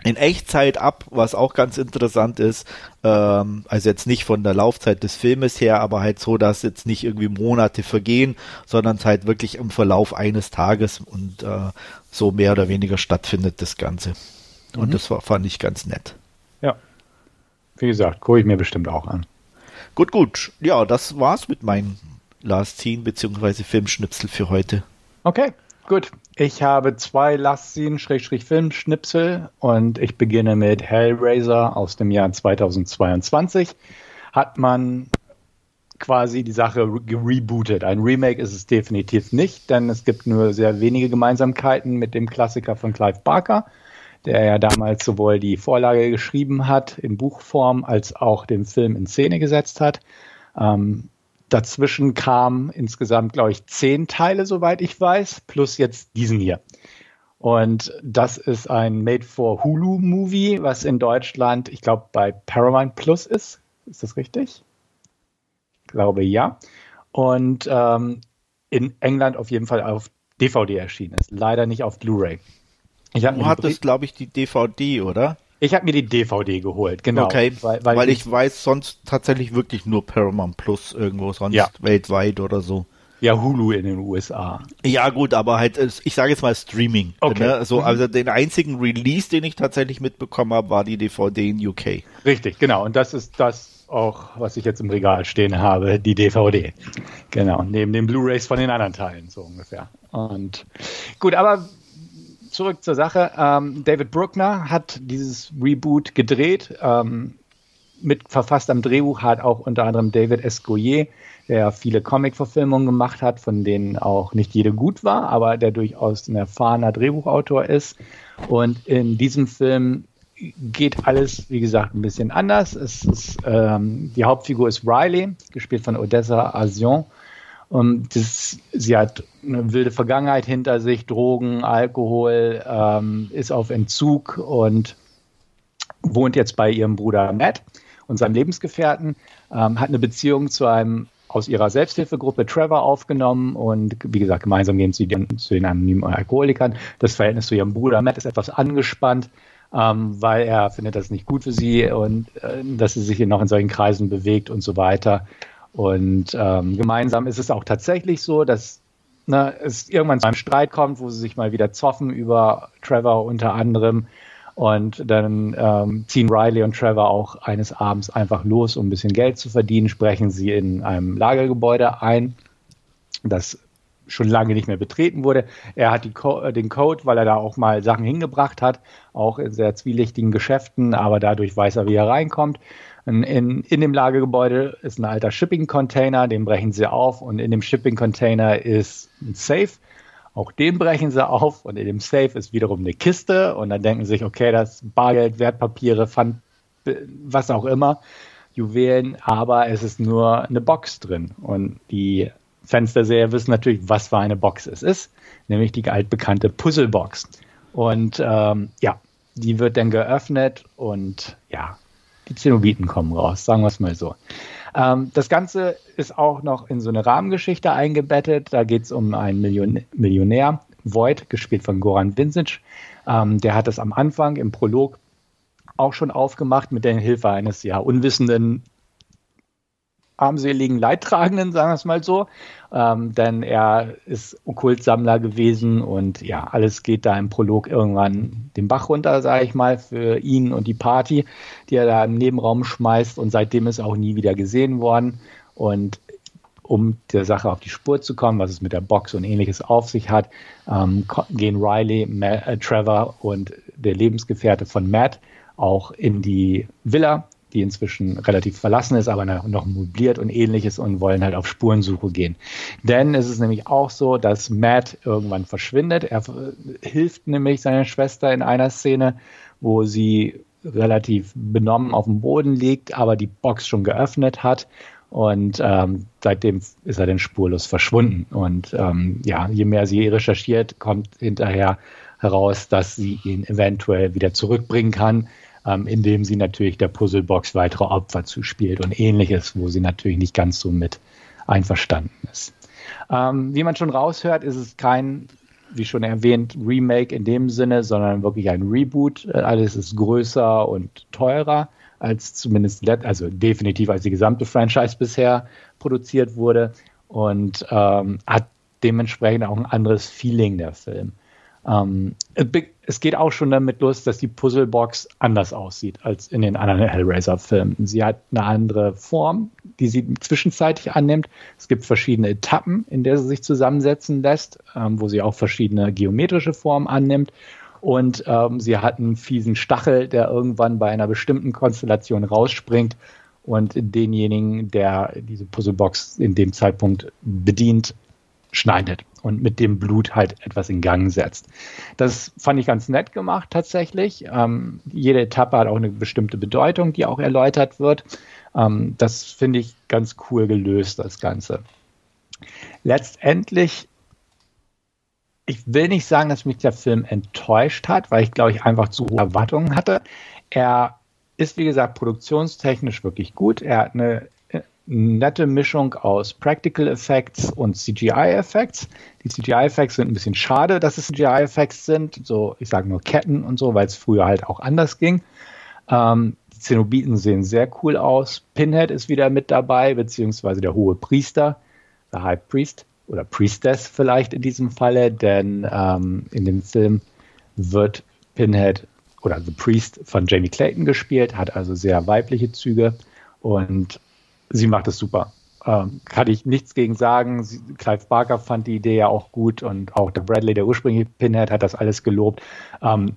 in Echtzeit ab, was auch ganz interessant ist. Ähm, also jetzt nicht von der Laufzeit des Filmes her, aber halt so, dass jetzt nicht irgendwie Monate vergehen, sondern es halt wirklich im Verlauf eines Tages und äh, so mehr oder weniger stattfindet das Ganze. Und mhm. das war, fand ich ganz nett.
Ja. Wie gesagt, gucke ich mir bestimmt auch an.
Gut, gut. Ja, das war's mit meinem Last Scene bzw. Filmschnipsel für heute.
Okay. Gut, ich habe zwei Last Scene-Film-Schnipsel und ich beginne mit Hellraiser aus dem Jahr 2022. Hat man quasi die Sache rebootet. Ein Remake ist es definitiv nicht, denn es gibt nur sehr wenige Gemeinsamkeiten mit dem Klassiker von Clive Barker, der ja damals sowohl die Vorlage geschrieben hat in Buchform als auch den Film in Szene gesetzt hat. Ähm, Dazwischen kamen insgesamt, glaube ich, zehn Teile, soweit ich weiß, plus jetzt diesen hier. Und das ist ein Made-for-Hulu-Movie, was in Deutschland, ich glaube, bei Paramount Plus ist. Ist das richtig? Ich glaube ja. Und ähm, in England auf jeden Fall auf DVD erschienen ist. Leider nicht auf Blu-ray.
Du hattest, glaube ich, die DVD, oder?
Ich habe mir die DVD geholt, genau.
Okay, weil, weil, weil ich, ich, weiß sonst tatsächlich wirklich nur Paramount Plus irgendwo sonst ja. weltweit oder so.
Ja, Hulu in den USA.
Ja, gut, aber halt, ich sage jetzt mal Streaming.
Okay.
Ne? So, mhm. also den einzigen Release, den ich tatsächlich mitbekommen habe, war die DVD in UK.
Richtig, genau. Und das ist das auch, was ich jetzt im Regal stehen habe, die DVD. Genau, neben den Blu-rays von den anderen Teilen, so ungefähr. Und gut, aber zurück zur Sache. Ähm, David Bruckner hat dieses Reboot gedreht. Ähm, mit verfasst am Drehbuch hat auch unter anderem David Escoyer, der viele Comic-Verfilmungen gemacht hat, von denen auch nicht jede gut war, aber der durchaus ein erfahrener Drehbuchautor ist. Und in diesem Film geht alles, wie gesagt, ein bisschen anders. Es ist, ähm, die Hauptfigur ist Riley, gespielt von Odessa Asion. Und das, sie hat eine wilde Vergangenheit hinter sich, Drogen, Alkohol, ähm, ist auf Entzug und wohnt jetzt bei ihrem Bruder Matt und seinem Lebensgefährten, ähm, hat eine Beziehung zu einem aus ihrer Selbsthilfegruppe Trevor aufgenommen und wie gesagt, gemeinsam gehen sie zu den anonymen Alkoholikern. Das Verhältnis zu ihrem Bruder Matt ist etwas angespannt, ähm, weil er findet das nicht gut für sie und äh, dass sie sich noch in solchen Kreisen bewegt und so weiter. Und ähm, gemeinsam ist es auch tatsächlich so, dass ne, es irgendwann zu einem Streit kommt, wo sie sich mal wieder zoffen über Trevor unter anderem. Und dann ähm, ziehen Riley und Trevor auch eines Abends einfach los, um ein bisschen Geld zu verdienen, sprechen sie in einem Lagergebäude ein, das schon lange nicht mehr betreten wurde. Er hat Co äh, den Code, weil er da auch mal Sachen hingebracht hat, auch in sehr zwielichtigen Geschäften, aber dadurch weiß er, wie er reinkommt. In, in, in dem Lagergebäude ist ein alter Shipping-Container, den brechen sie auf und in dem Shipping-Container ist ein Safe. Auch den brechen sie auf und in dem Safe ist wiederum eine Kiste und dann denken sie sich, okay, das Bargeld, Wertpapiere, Pfand, was auch immer, Juwelen, aber es ist nur eine Box drin und die Fensterseher wissen natürlich, was für eine Box es ist, nämlich die altbekannte Puzzlebox. Und ähm, ja, die wird dann geöffnet und ja, die Zenobiten kommen raus, sagen wir es mal so. Ähm, das Ganze ist auch noch in so eine Rahmengeschichte eingebettet. Da geht es um einen Million Millionär, Void, gespielt von Goran Vincic. Ähm, der hat das am Anfang im Prolog auch schon aufgemacht mit der Hilfe eines ja unwissenden armseligen Leidtragenden, sagen wir es mal so. Ähm, denn er ist Okkultsammler gewesen und ja, alles geht da im Prolog irgendwann den Bach runter, sage ich mal, für ihn und die Party, die er da im Nebenraum schmeißt und seitdem ist er auch nie wieder gesehen worden. Und um der Sache auf die Spur zu kommen, was es mit der Box und ähnliches auf sich hat, ähm, gehen Riley, Matt, äh, Trevor und der Lebensgefährte von Matt auch in die Villa die inzwischen relativ verlassen ist, aber noch möbliert und ähnliches und wollen halt auf Spurensuche gehen. Denn es ist nämlich auch so, dass Matt irgendwann verschwindet. Er hilft nämlich seiner Schwester in einer Szene, wo sie relativ benommen auf dem Boden liegt, aber die Box schon geöffnet hat. Und ähm, seitdem ist er dann spurlos verschwunden. Und ähm, ja, je mehr sie recherchiert, kommt hinterher heraus, dass sie ihn eventuell wieder zurückbringen kann ähm, indem sie natürlich der Puzzlebox weitere Opfer zuspielt und ähnliches, wo sie natürlich nicht ganz so mit einverstanden ist. Ähm, wie man schon raushört, ist es kein, wie schon erwähnt, Remake in dem Sinne, sondern wirklich ein Reboot. Äh, alles ist größer und teurer als zumindest, also definitiv als die gesamte Franchise bisher produziert wurde und ähm, hat dementsprechend auch ein anderes Feeling der Film. Ähm, es geht auch schon damit los, dass die Puzzlebox anders aussieht als in den anderen Hellraiser-Filmen. Sie hat eine andere Form, die sie zwischenzeitlich annimmt. Es gibt verschiedene Etappen, in der sie sich zusammensetzen lässt, ähm, wo sie auch verschiedene geometrische Formen annimmt. Und ähm, sie hat einen fiesen Stachel, der irgendwann bei einer bestimmten Konstellation rausspringt und denjenigen, der diese Puzzlebox in dem Zeitpunkt bedient, schneidet und mit dem Blut halt etwas in Gang setzt. Das fand ich ganz nett gemacht tatsächlich. Ähm, jede Etappe hat auch eine bestimmte Bedeutung, die auch erläutert wird. Ähm, das finde ich ganz cool gelöst, das Ganze. Letztendlich, ich will nicht sagen, dass mich der Film enttäuscht hat, weil ich glaube ich einfach zu hohe Erwartungen hatte. Er ist, wie gesagt, produktionstechnisch wirklich gut. Er hat eine nette Mischung aus Practical Effects und CGI-Effects. Die CGI-Effects sind ein bisschen schade, dass es CGI-Effects sind. So, ich sage nur Ketten und so, weil es früher halt auch anders ging. Ähm, die Zenobiten sehen sehr cool aus. Pinhead ist wieder mit dabei, beziehungsweise der hohe Priester, der High Priest oder Priestess vielleicht in diesem Falle, denn ähm, in dem Film wird Pinhead oder The Priest von Jamie Clayton gespielt, hat also sehr weibliche Züge und sie macht es super. Ähm, kann ich nichts gegen sagen. Sie, Clive Barker fand die Idee ja auch gut und auch der Bradley, der ursprüngliche Pinhead, hat das alles gelobt. Ähm,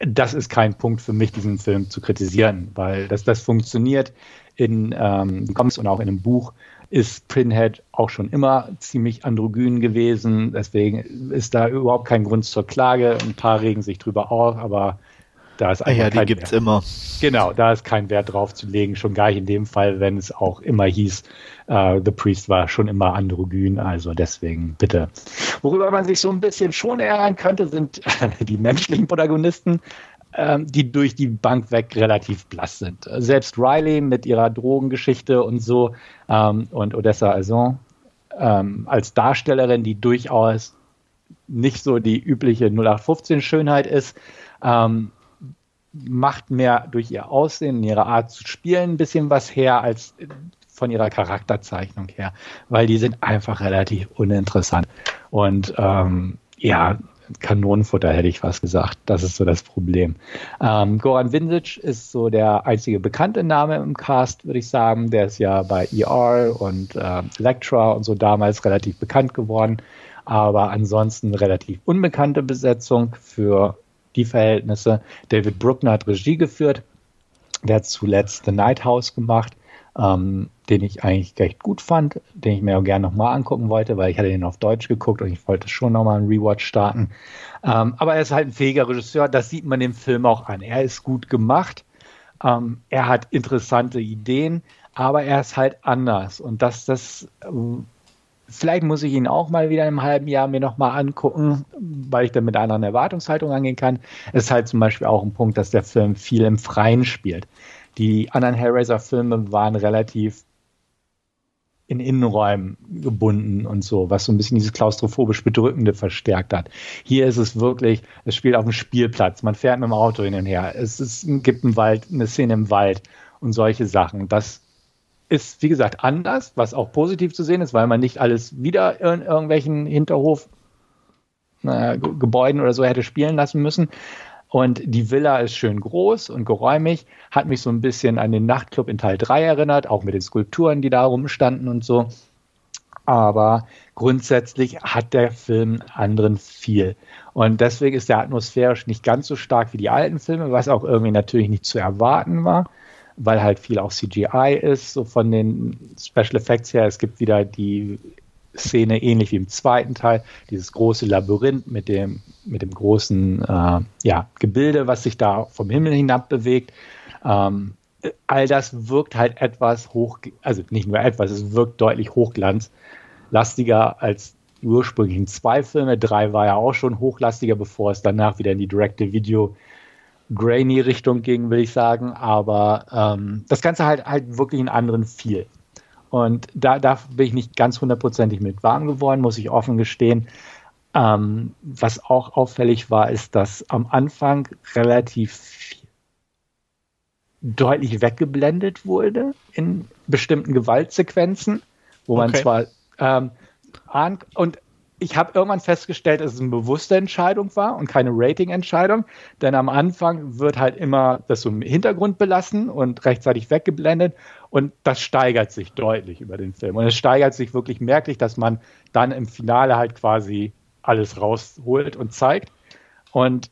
das ist kein Punkt für mich, diesen Film zu kritisieren, weil das, das funktioniert in ähm, Comics und auch in einem Buch ist Pinhead auch schon immer ziemlich androgyn gewesen. Deswegen ist da überhaupt kein Grund zur Klage. Ein paar regen sich drüber auf, aber da ist
ah ja, die gibt's Wert. immer.
Genau, da ist kein Wert drauf zu legen, schon gar nicht in dem Fall, wenn es auch immer hieß, uh, The Priest war schon immer androgyn, also deswegen bitte. Worüber man sich so ein bisschen schon ärgern könnte, sind die menschlichen Protagonisten. ähm, die durch die Bank weg relativ blass sind. Selbst Riley mit ihrer Drogengeschichte und so ähm, und Odessa Azon ähm, als Darstellerin, die durchaus nicht so die übliche 0815-Schönheit ist, ähm, macht mehr durch ihr Aussehen, ihre Art zu spielen ein bisschen was her als von ihrer Charakterzeichnung her, weil die sind einfach relativ uninteressant. Und ähm, ja, Kanonenfutter hätte ich fast gesagt. Das ist so das Problem. Ähm, Goran Vindic ist so der einzige bekannte Name im Cast, würde ich sagen. Der ist ja bei ER und äh, Electra und so damals relativ bekannt geworden. Aber ansonsten relativ unbekannte Besetzung für die Verhältnisse. David Bruckner hat Regie geführt. Der hat zuletzt The Night House gemacht ähm, den ich eigentlich recht gut fand, den ich mir auch gerne nochmal angucken wollte, weil ich hatte den auf Deutsch geguckt und ich wollte schon nochmal einen Rewatch starten. Ähm, aber er ist halt ein fähiger Regisseur, das sieht man dem Film auch an. Er ist gut gemacht, ähm, er hat interessante Ideen, aber er ist halt anders und das äh, Vielleicht muss ich ihn auch mal wieder im halben Jahr mir nochmal angucken, weil ich dann mit anderen Erwartungshaltung angehen kann. Es ist halt zum Beispiel auch ein Punkt, dass der Film viel im Freien spielt. Die anderen Hellraiser-Filme waren relativ in Innenräumen gebunden und so, was so ein bisschen dieses klaustrophobisch Bedrückende verstärkt hat. Hier ist es wirklich, es spielt auf dem Spielplatz, man fährt mit dem Auto hin und her, es ist, gibt einen Wald, eine Szene im Wald und solche Sachen. Das ist, wie gesagt, anders, was auch positiv zu sehen ist, weil man nicht alles wieder in irgendwelchen Hinterhof äh, Gebäuden oder so hätte spielen lassen müssen. Und die Villa ist schön groß und geräumig, hat mich so ein bisschen an den Nachtclub in Teil 3 erinnert, auch mit den Skulpturen, die da rumstanden und so. Aber grundsätzlich hat der Film anderen viel. Und deswegen ist der atmosphärisch nicht ganz so stark wie die alten Filme, was auch irgendwie natürlich nicht zu erwarten war, weil halt viel auch CGI ist, so von den Special Effects her. Es gibt wieder die Szene ähnlich wie im zweiten Teil, dieses große Labyrinth mit dem, mit dem großen äh, ja, Gebilde, was sich da vom Himmel hinab bewegt. Ähm, all das wirkt halt etwas hoch, also nicht nur etwas, es wirkt deutlich hochglanzlastiger als die ursprünglichen zwei Filme. Drei war ja auch schon hochlastiger, bevor es danach wieder in die Directive Video grainy Richtung ging, will ich sagen. Aber ähm, das Ganze halt halt wirklich einen anderen Feel. Und da, da bin ich nicht ganz hundertprozentig mit warm geworden, muss ich offen gestehen. Ähm, was auch auffällig war, ist, dass am Anfang relativ deutlich weggeblendet wurde in bestimmten Gewaltsequenzen, wo man okay. zwar ähm, und ich habe irgendwann festgestellt, dass es eine bewusste Entscheidung war und keine Rating-Entscheidung. Denn am Anfang wird halt immer das so im Hintergrund belassen und rechtzeitig weggeblendet. Und das steigert sich deutlich über den Film. Und es steigert sich wirklich merklich, dass man dann im Finale halt quasi alles rausholt und zeigt. Und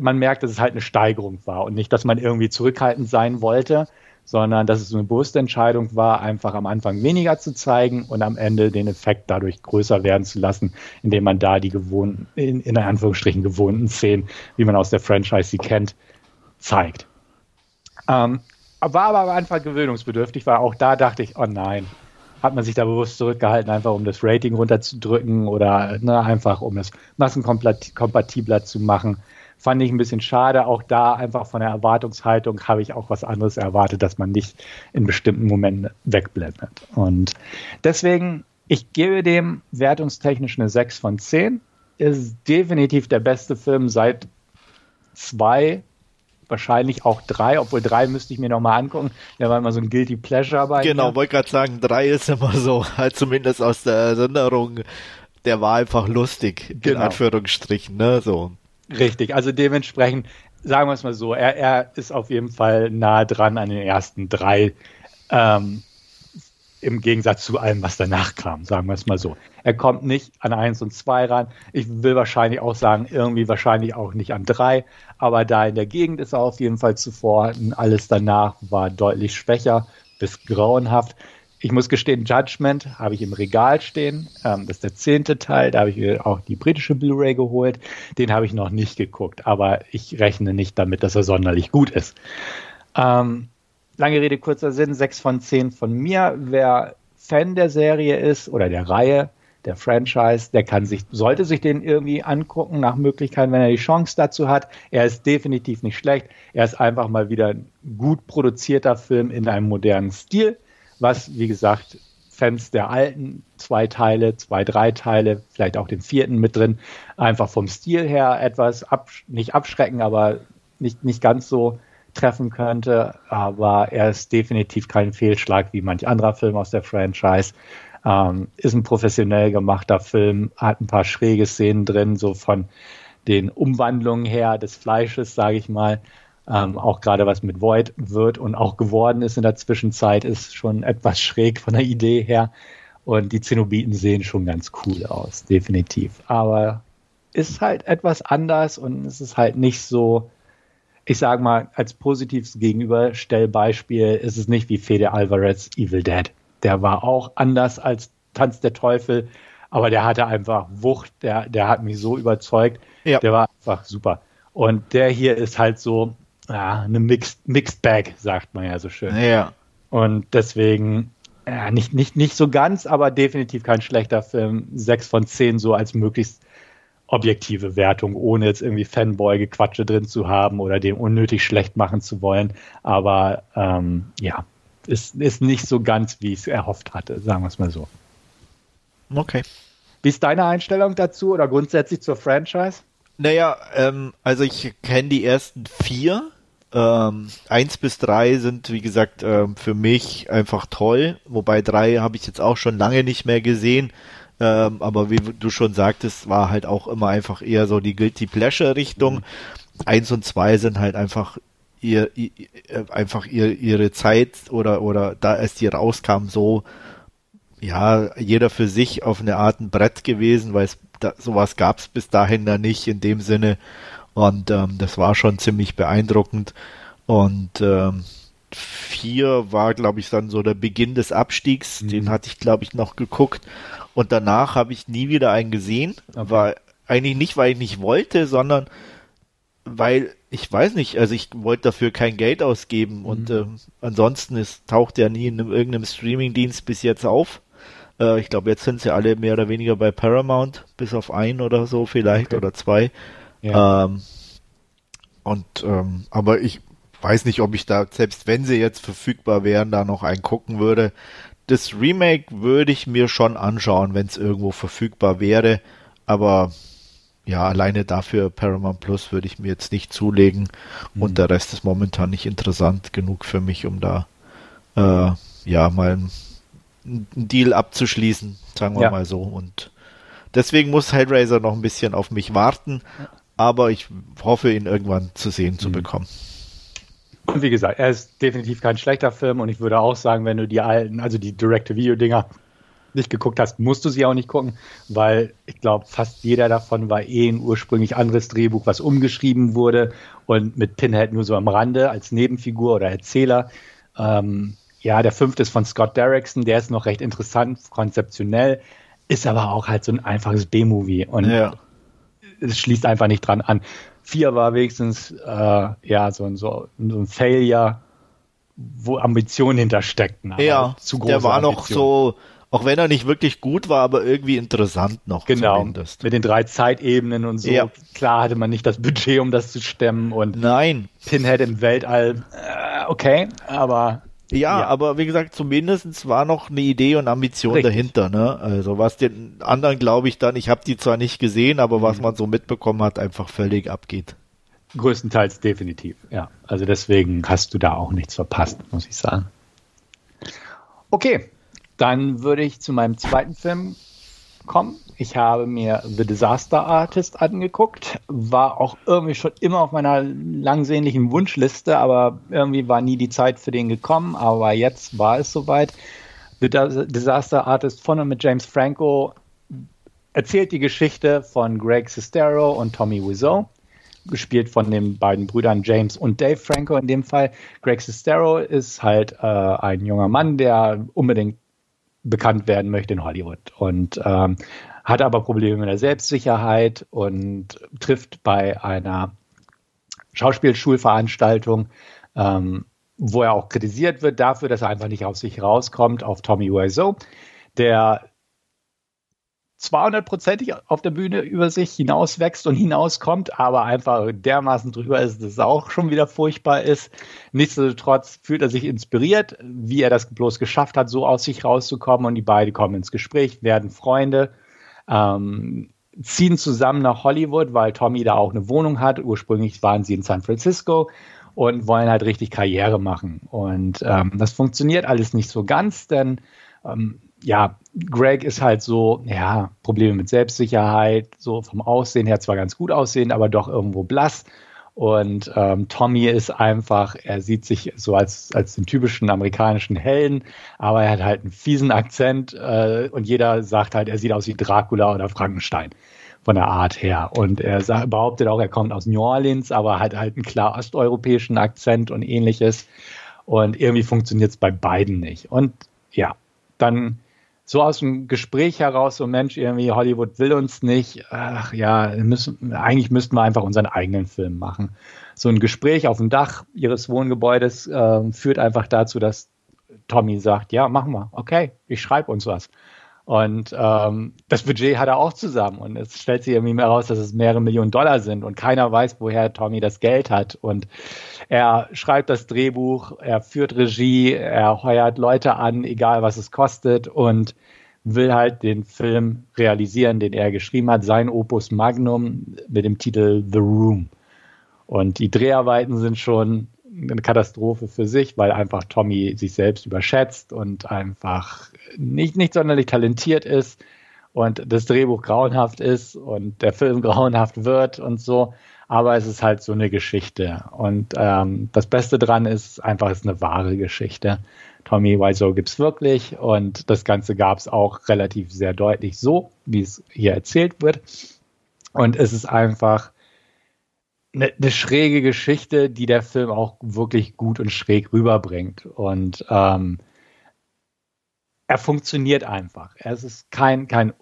man merkt, dass es halt eine Steigerung war und nicht, dass man irgendwie zurückhaltend sein wollte, sondern dass es eine bewusste Entscheidung war, einfach am Anfang weniger zu zeigen und am Ende den Effekt dadurch größer werden zu lassen, indem man da die gewohnten, in, in Anführungsstrichen gewohnten Szenen, wie man aus der Franchise sie kennt, zeigt. Ähm, war aber am Anfang gewöhnungsbedürftig, weil auch da dachte ich, oh nein, hat man sich da bewusst zurückgehalten, einfach um das Rating runterzudrücken oder ne, einfach um es massenkompatibler zu machen fand ich ein bisschen schade. Auch da einfach von der Erwartungshaltung habe ich auch was anderes erwartet, dass man nicht in bestimmten Momenten wegblendet. Und deswegen, ich gebe dem wertungstechnisch eine 6 von 10. Ist definitiv der beste Film seit zwei, wahrscheinlich auch drei, obwohl drei müsste ich mir nochmal angucken. Der war immer so ein Guilty Pleasure bei
Genau, wollte gerade sagen, drei ist immer so, halt zumindest aus der Erinnerung, der war einfach lustig, genau. in Anführungsstrichen, ne, so.
Richtig, also dementsprechend, sagen wir es mal so, er, er ist auf jeden Fall nah dran an den ersten drei, ähm, im Gegensatz zu allem, was danach kam, sagen wir es mal so. Er kommt nicht an eins und zwei ran. Ich will wahrscheinlich auch sagen, irgendwie wahrscheinlich auch nicht an drei, aber da in der Gegend ist er auf jeden Fall zuvor. Alles danach war deutlich schwächer bis grauenhaft. Ich muss gestehen, Judgment habe ich im Regal stehen. Ähm, das ist der zehnte Teil. Da habe ich mir auch die britische Blu-ray geholt. Den habe ich noch nicht geguckt, aber ich rechne nicht damit, dass er sonderlich gut ist. Ähm, lange Rede, kurzer Sinn, sechs von zehn von mir. Wer Fan der Serie ist oder der Reihe, der Franchise. Der kann sich, sollte sich den irgendwie angucken, nach Möglichkeit, wenn er die Chance dazu hat. Er ist definitiv nicht schlecht. Er ist einfach mal wieder ein gut produzierter Film in einem modernen Stil, was, wie gesagt, Fans der alten zwei Teile, zwei, drei Teile, vielleicht auch den vierten mit drin, einfach vom Stil her etwas absch nicht abschrecken, aber nicht, nicht ganz so treffen könnte. Aber er ist definitiv kein Fehlschlag wie manch anderer Film aus der Franchise. Ähm, ist ein professionell gemachter Film, hat ein paar schräge Szenen drin, so von den Umwandlungen her des Fleisches, sage ich mal. Ähm, auch gerade was mit Void wird und auch geworden ist in der Zwischenzeit, ist schon etwas schräg von der Idee her. Und die Zenobiten sehen schon ganz cool aus, definitiv. Aber ist halt etwas anders und es ist halt nicht so, ich sage mal, als positives Gegenüberstellbeispiel ist es nicht wie Fede Alvarez Evil Dead. Der war auch anders als Tanz der Teufel, aber der hatte einfach Wucht, der, der hat mich so überzeugt. Ja. Der war einfach super. Und der hier ist halt so, ja, eine Mixed, Mixed Bag, sagt man ja so schön.
Ja.
Und deswegen, ja, nicht, nicht, nicht so ganz, aber definitiv kein schlechter Film. Sechs von zehn so als möglichst objektive Wertung, ohne jetzt irgendwie Fanboy-Gequatsche drin zu haben oder dem unnötig schlecht machen zu wollen. Aber ähm, ja, ist, ist nicht so ganz, wie ich es erhofft hatte, sagen wir es mal so.
Okay.
Wie ist deine Einstellung dazu oder grundsätzlich zur Franchise?
Naja, ähm, also ich kenne die ersten vier. Ähm, eins bis drei sind, wie gesagt, ähm, für mich einfach toll. Wobei drei habe ich jetzt auch schon lange nicht mehr gesehen. Ähm, aber wie du schon sagtest, war halt auch immer einfach eher so die Guilty Pleasure Richtung. Mhm. Eins und zwei sind halt einfach ihr, ihr einfach ihr, ihre Zeit oder oder da als die rauskam so ja jeder für sich auf eine Art ein Brett gewesen, weil es da, sowas gab es bis dahin da nicht in dem Sinne. Und ähm, das war schon ziemlich beeindruckend. Und ähm, vier war, glaube ich, dann so der Beginn des Abstiegs. Mhm. Den hatte ich, glaube ich, noch geguckt. Und danach habe ich nie wieder einen gesehen. Okay. War eigentlich nicht, weil ich nicht wollte, sondern weil ich weiß nicht, also ich wollte dafür kein Geld ausgeben mhm. und äh, ansonsten ist, taucht er nie in irgendeinem Streamingdienst bis jetzt auf. Äh, ich glaube, jetzt sind sie alle mehr oder weniger bei Paramount, bis auf ein oder so vielleicht okay. oder zwei. Ja. Ähm, und ähm, aber ich weiß nicht, ob ich da, selbst wenn sie jetzt verfügbar wären, da noch einen gucken würde. Das Remake würde ich mir schon anschauen, wenn es irgendwo verfügbar wäre. Aber ja, alleine dafür Paramount Plus würde ich mir jetzt nicht zulegen. Mhm. Und der Rest ist momentan nicht interessant genug für mich, um da äh, ja mal einen Deal abzuschließen, sagen wir ja. mal so. Und deswegen muss Hellraiser noch ein bisschen auf mich warten, aber ich hoffe, ihn irgendwann zu sehen zu mhm. bekommen.
Wie gesagt, er ist definitiv kein schlechter Film und ich würde auch sagen, wenn du die alten, also die Direct-to-Video-Dinger nicht geguckt hast, musst du sie auch nicht gucken, weil ich glaube, fast jeder davon war eh ein ursprünglich anderes Drehbuch, was umgeschrieben wurde und mit Pinhead nur so am Rande als Nebenfigur oder Erzähler. Ähm, ja, der fünfte ist von Scott Derrickson, der ist noch recht interessant, konzeptionell, ist aber auch halt so ein einfaches B-Movie und ja. Es schließt einfach nicht dran an. Vier war wenigstens äh, ja so, ein, so, so ein Failure, wo Ambitionen hintersteckten.
Ja, zu große der war Ambition. noch so, auch wenn er nicht wirklich gut war, aber irgendwie interessant noch.
Genau. Zumindest. Mit den drei Zeitebenen und so. Ja. Klar hatte man nicht das Budget, um das zu stemmen und
Nein.
Pinhead im Weltall. Äh, okay, aber
ja, ja, aber wie gesagt, zumindest war noch eine Idee und Ambition Richtig. dahinter. Ne? Also was den anderen, glaube ich, dann, ich habe die zwar nicht gesehen, aber mhm. was man so mitbekommen hat, einfach völlig abgeht.
Größtenteils definitiv, ja. Also deswegen hast du da auch nichts verpasst, muss ich sagen. Okay, dann würde ich zu meinem zweiten Film kommen. Ich habe mir The Disaster Artist angeguckt, war auch irgendwie schon immer auf meiner langsehnlichen Wunschliste, aber irgendwie war nie die Zeit für den gekommen, aber jetzt war es soweit. The Disaster Artist von und mit James Franco erzählt die Geschichte von Greg Sestero und Tommy Wiseau, gespielt von den beiden Brüdern James und Dave Franco in dem Fall. Greg Sestero ist halt äh, ein junger Mann, der unbedingt bekannt werden möchte in Hollywood und ähm, hat aber Probleme mit der Selbstsicherheit und trifft bei einer Schauspielschulveranstaltung, ähm, wo er auch kritisiert wird dafür, dass er einfach nicht aus sich rauskommt, auf Tommy Wiseau, der 200-prozentig auf der Bühne über sich hinauswächst und hinauskommt, aber einfach dermaßen drüber ist, dass es auch schon wieder furchtbar ist. Nichtsdestotrotz fühlt er sich inspiriert, wie er das bloß geschafft hat, so aus sich rauszukommen und die beiden kommen ins Gespräch, werden Freunde, ähm, ziehen zusammen nach Hollywood, weil Tommy da auch eine Wohnung hat. Ursprünglich waren sie in San Francisco und wollen halt richtig Karriere machen. Und ähm, das funktioniert alles nicht so ganz, denn ähm, ja, Greg ist halt so, ja, Probleme mit Selbstsicherheit, so vom Aussehen her zwar ganz gut aussehen, aber doch irgendwo blass. Und ähm, Tommy ist einfach, er sieht sich so als, als den typischen amerikanischen Helden, aber er hat halt einen fiesen Akzent äh, und jeder sagt halt, er sieht aus wie Dracula oder Frankenstein von der Art her. Und er sagt, behauptet auch, er kommt aus New Orleans, aber hat halt einen klar osteuropäischen Akzent und ähnliches. Und irgendwie funktioniert es bei beiden nicht. Und ja, dann so aus dem Gespräch heraus, so Mensch, irgendwie Hollywood will uns nicht, ach ja, müssen, eigentlich müssten wir einfach unseren eigenen Film machen. So ein Gespräch auf dem Dach ihres Wohngebäudes äh, führt einfach dazu, dass Tommy sagt, ja, machen wir, okay, ich schreibe uns was. Und ähm, das Budget hat er auch zusammen. Und es stellt sich irgendwie mehr raus, dass es mehrere Millionen Dollar sind. Und keiner weiß, woher Tommy das Geld hat. Und er schreibt das Drehbuch, er führt Regie, er heuert Leute an, egal was es kostet. Und will halt den Film realisieren, den er geschrieben hat, sein Opus Magnum mit dem Titel The Room. Und die Dreharbeiten sind schon eine Katastrophe für sich, weil einfach Tommy sich selbst überschätzt und einfach nicht, nicht sonderlich talentiert ist und das Drehbuch grauenhaft ist und der Film grauenhaft wird und so. Aber es ist halt so eine Geschichte. Und ähm, das Beste dran ist einfach, es ist eine wahre Geschichte. Tommy Wiseau gibt es wirklich und das Ganze gab es auch relativ sehr deutlich so, wie es hier erzählt wird. Und es ist einfach eine, eine schräge Geschichte, die der Film auch wirklich gut und schräg rüberbringt. Und ähm, er funktioniert einfach. Es ist kein, kein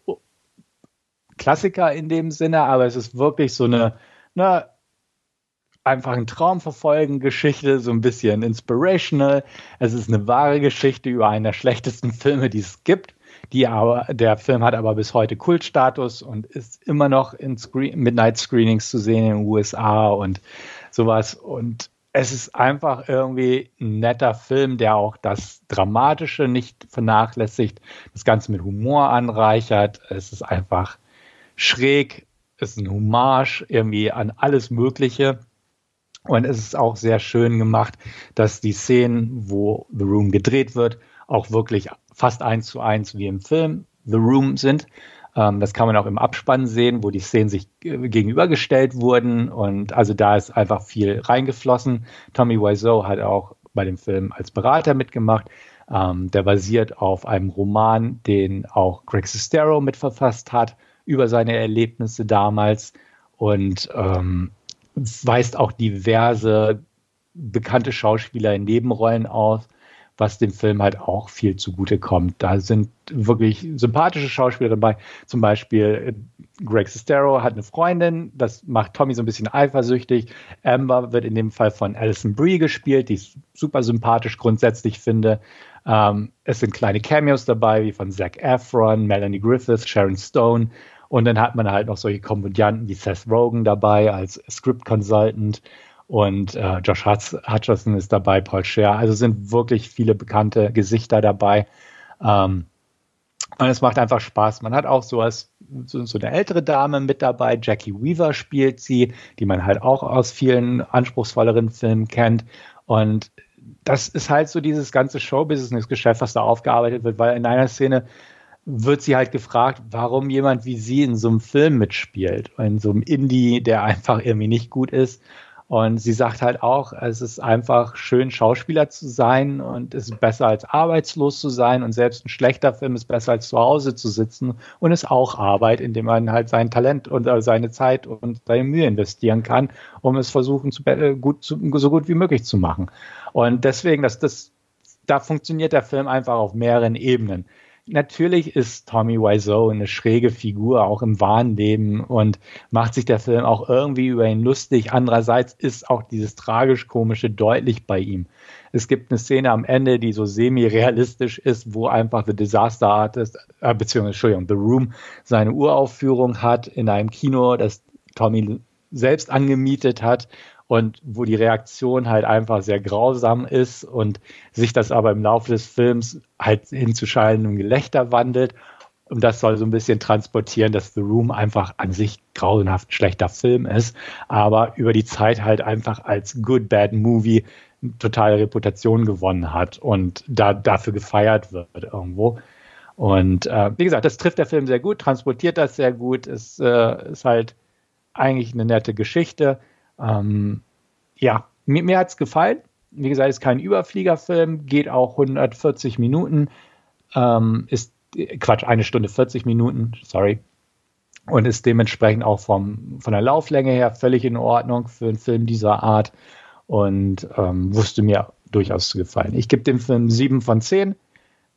Klassiker in dem Sinne, aber es ist wirklich so eine, eine einfach ein Traum verfolgen Geschichte, so ein bisschen inspirational. Es ist eine wahre Geschichte über einen der schlechtesten Filme, die es gibt. Die aber, der Film hat aber bis heute Kultstatus und ist immer noch in Screen Midnight Screenings zu sehen in den USA und sowas. Und es ist einfach irgendwie ein netter Film, der auch das Dramatische nicht vernachlässigt, das Ganze mit Humor anreichert. Es ist einfach schräg, es ist ein Hommage irgendwie an alles Mögliche. Und es ist auch sehr schön gemacht, dass die Szenen, wo The Room gedreht wird, auch wirklich fast eins zu eins wie im Film The Room sind. Ähm, das kann man auch im Abspann sehen, wo die Szenen sich äh, gegenübergestellt wurden. Und also da ist einfach viel reingeflossen. Tommy Wiseau hat auch bei dem Film als Berater mitgemacht. Ähm, der basiert auf einem Roman, den auch Greg Sestero mitverfasst hat, über seine Erlebnisse damals. Und ähm, weist auch diverse bekannte Schauspieler in Nebenrollen aus, was dem Film halt auch viel zugute kommt. Da sind wirklich sympathische Schauspieler dabei. Zum Beispiel äh, Greg Sestero hat eine Freundin, das macht Tommy so ein bisschen eifersüchtig. Amber wird in dem Fall von Alison Brie gespielt, die ich super sympathisch grundsätzlich finde. Ähm, es sind kleine Cameos dabei, wie von Zach Efron, Melanie Griffith, Sharon Stone. Und dann hat man halt noch solche Komödianten wie Seth Rogen dabei als Script Consultant und äh, Josh Hutcherson ist dabei, Paul Scher. Also sind wirklich viele bekannte Gesichter dabei. Ähm, und es macht einfach Spaß. Man hat auch so, als, so, so eine ältere Dame mit dabei. Jackie Weaver spielt sie, die man halt auch aus vielen anspruchsvolleren Filmen kennt. Und das ist halt so dieses ganze Showbusiness-Geschäft, was da aufgearbeitet wird, weil in einer Szene wird sie halt gefragt, warum jemand wie sie in so einem Film mitspielt, in so einem Indie, der einfach irgendwie nicht gut ist. Und sie sagt halt auch, es ist einfach schön, Schauspieler zu sein und es ist besser als arbeitslos zu sein. Und selbst ein schlechter Film ist besser als zu Hause zu sitzen. Und ist auch Arbeit, indem man halt sein Talent und äh, seine Zeit und seine Mühe investieren kann, um es versuchen, zu, äh, gut zu, so gut wie möglich zu machen. Und deswegen, dass das, da funktioniert der Film einfach auf mehreren Ebenen natürlich ist Tommy Wiseau eine schräge Figur, auch im wahren Leben und macht sich der Film auch irgendwie über ihn lustig. Andererseits ist auch dieses tragisch-komische deutlich bei ihm. Es gibt eine Szene am Ende, die so semi-realistisch ist, wo einfach The Disaster Artist, äh, beziehungsweise, Entschuldigung, The Room seine Uraufführung hat in einem Kino, das Tommy selbst angemietet hat und wo die Reaktion halt einfach sehr grausam ist und sich das aber im Laufe des Films halt hin zu schallendem Gelächter wandelt. Und das soll so ein bisschen transportieren, dass The Room einfach an sich grauenhaft schlechter Film ist, aber über die Zeit halt einfach als Good Bad Movie totale Reputation gewonnen hat und da dafür gefeiert wird irgendwo. Und äh, wie gesagt, das trifft der Film sehr gut, transportiert das sehr gut, ist, äh, ist halt eigentlich eine nette Geschichte. Ähm, ja, mir, mir hat es gefallen. Wie gesagt, ist kein Überfliegerfilm, geht auch 140 Minuten, ähm, ist Quatsch, eine Stunde 40 Minuten, sorry. Und ist dementsprechend auch vom, von der Lauflänge her völlig in Ordnung für einen Film dieser Art und ähm, wusste mir durchaus zu gefallen. Ich gebe dem Film 7 von 10.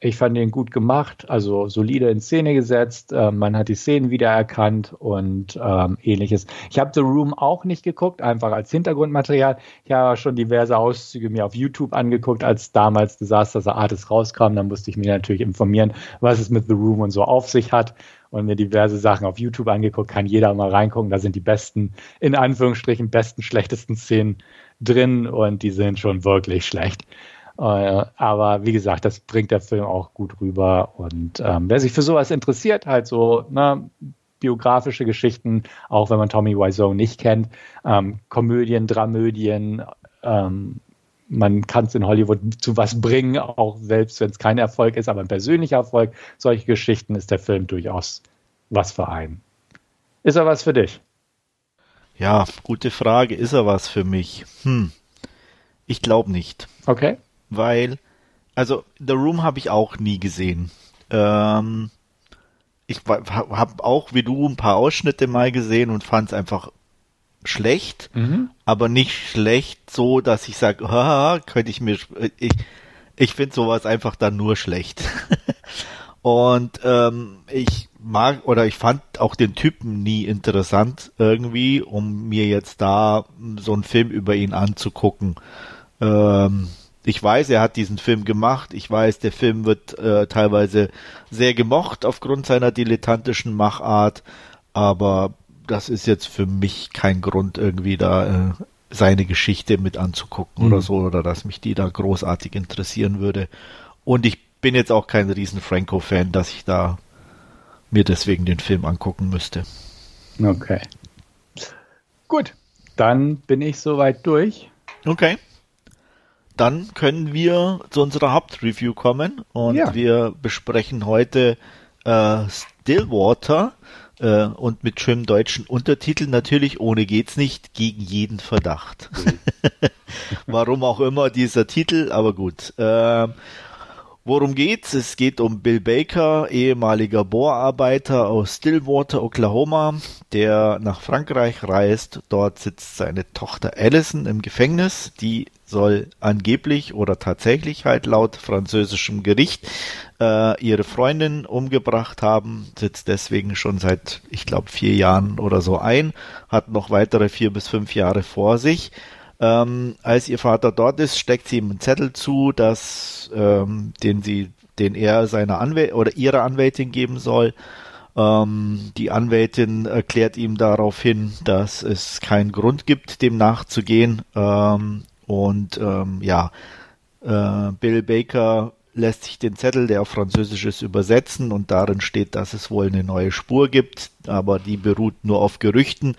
Ich fand ihn gut gemacht, also solide in Szene gesetzt. Äh, man hat die Szenen wiedererkannt und ähm, ähnliches. Ich habe The Room auch nicht geguckt, einfach als Hintergrundmaterial. Ich habe schon diverse Auszüge mir auf YouTube angeguckt, als damals Disaster Artist rauskam. Dann musste ich mich natürlich informieren, was es mit The Room und so auf sich hat und mir diverse Sachen auf YouTube angeguckt. Kann jeder mal reingucken. Da sind die besten, in Anführungsstrichen, besten, schlechtesten Szenen drin und die sind schon wirklich schlecht. Äh, aber wie gesagt, das bringt der Film auch gut rüber. Und ähm, wer sich für sowas interessiert, halt so ne, biografische Geschichten, auch wenn man Tommy Wiseau nicht kennt, ähm, Komödien, Dramödien, ähm, man kann es in Hollywood zu was bringen, auch selbst wenn es kein Erfolg ist, aber ein persönlicher Erfolg. Solche Geschichten ist der Film durchaus was für einen. Ist er was für dich?
Ja, gute Frage. Ist er was für mich? Hm. Ich glaube nicht.
Okay
weil, also The Room habe ich auch nie gesehen. Ähm, ich habe auch wie du ein paar Ausschnitte mal gesehen und fand es einfach schlecht, mhm. aber nicht schlecht so, dass ich sage, könnte ich mir, ich, ich finde sowas einfach dann nur schlecht. und ähm, ich mag oder ich fand auch den Typen nie interessant irgendwie, um mir jetzt da so einen Film über ihn anzugucken. Ähm, ich weiß, er hat diesen Film gemacht. Ich weiß, der Film wird äh, teilweise sehr gemocht aufgrund seiner dilettantischen Machart. Aber das ist jetzt für mich kein Grund, irgendwie da äh, seine Geschichte mit anzugucken mhm. oder so, oder dass mich die da großartig interessieren würde. Und ich bin jetzt auch kein riesen Franco-Fan, dass ich da mir deswegen den Film angucken müsste.
Okay. Gut, dann bin ich soweit durch.
Okay dann können wir zu unserer Hauptreview kommen und ja. wir besprechen heute äh, Stillwater äh, und mit schönem deutschen Untertitel natürlich ohne geht's nicht gegen jeden Verdacht. Mhm. Warum auch immer dieser Titel, aber gut. Äh, Worum geht's? Es geht um Bill Baker, ehemaliger Bohrarbeiter aus Stillwater, Oklahoma, der nach Frankreich reist. Dort sitzt seine Tochter Allison im Gefängnis. Die soll angeblich oder tatsächlich halt laut französischem Gericht äh, ihre Freundin umgebracht haben, sitzt deswegen schon seit, ich glaube, vier Jahren oder so ein, hat noch weitere vier bis fünf Jahre vor sich. Ähm, als ihr Vater dort ist, steckt sie ihm einen Zettel zu, dass ähm, den sie, den er seiner Anwältin oder ihrer Anwältin geben soll. Ähm, die Anwältin erklärt ihm darauf hin, dass es keinen Grund gibt, dem nachzugehen. Ähm, und ähm, ja, äh, Bill Baker lässt sich den Zettel, der auf Französisch ist, übersetzen und darin steht, dass es wohl eine neue Spur gibt, aber die beruht nur auf Gerüchten,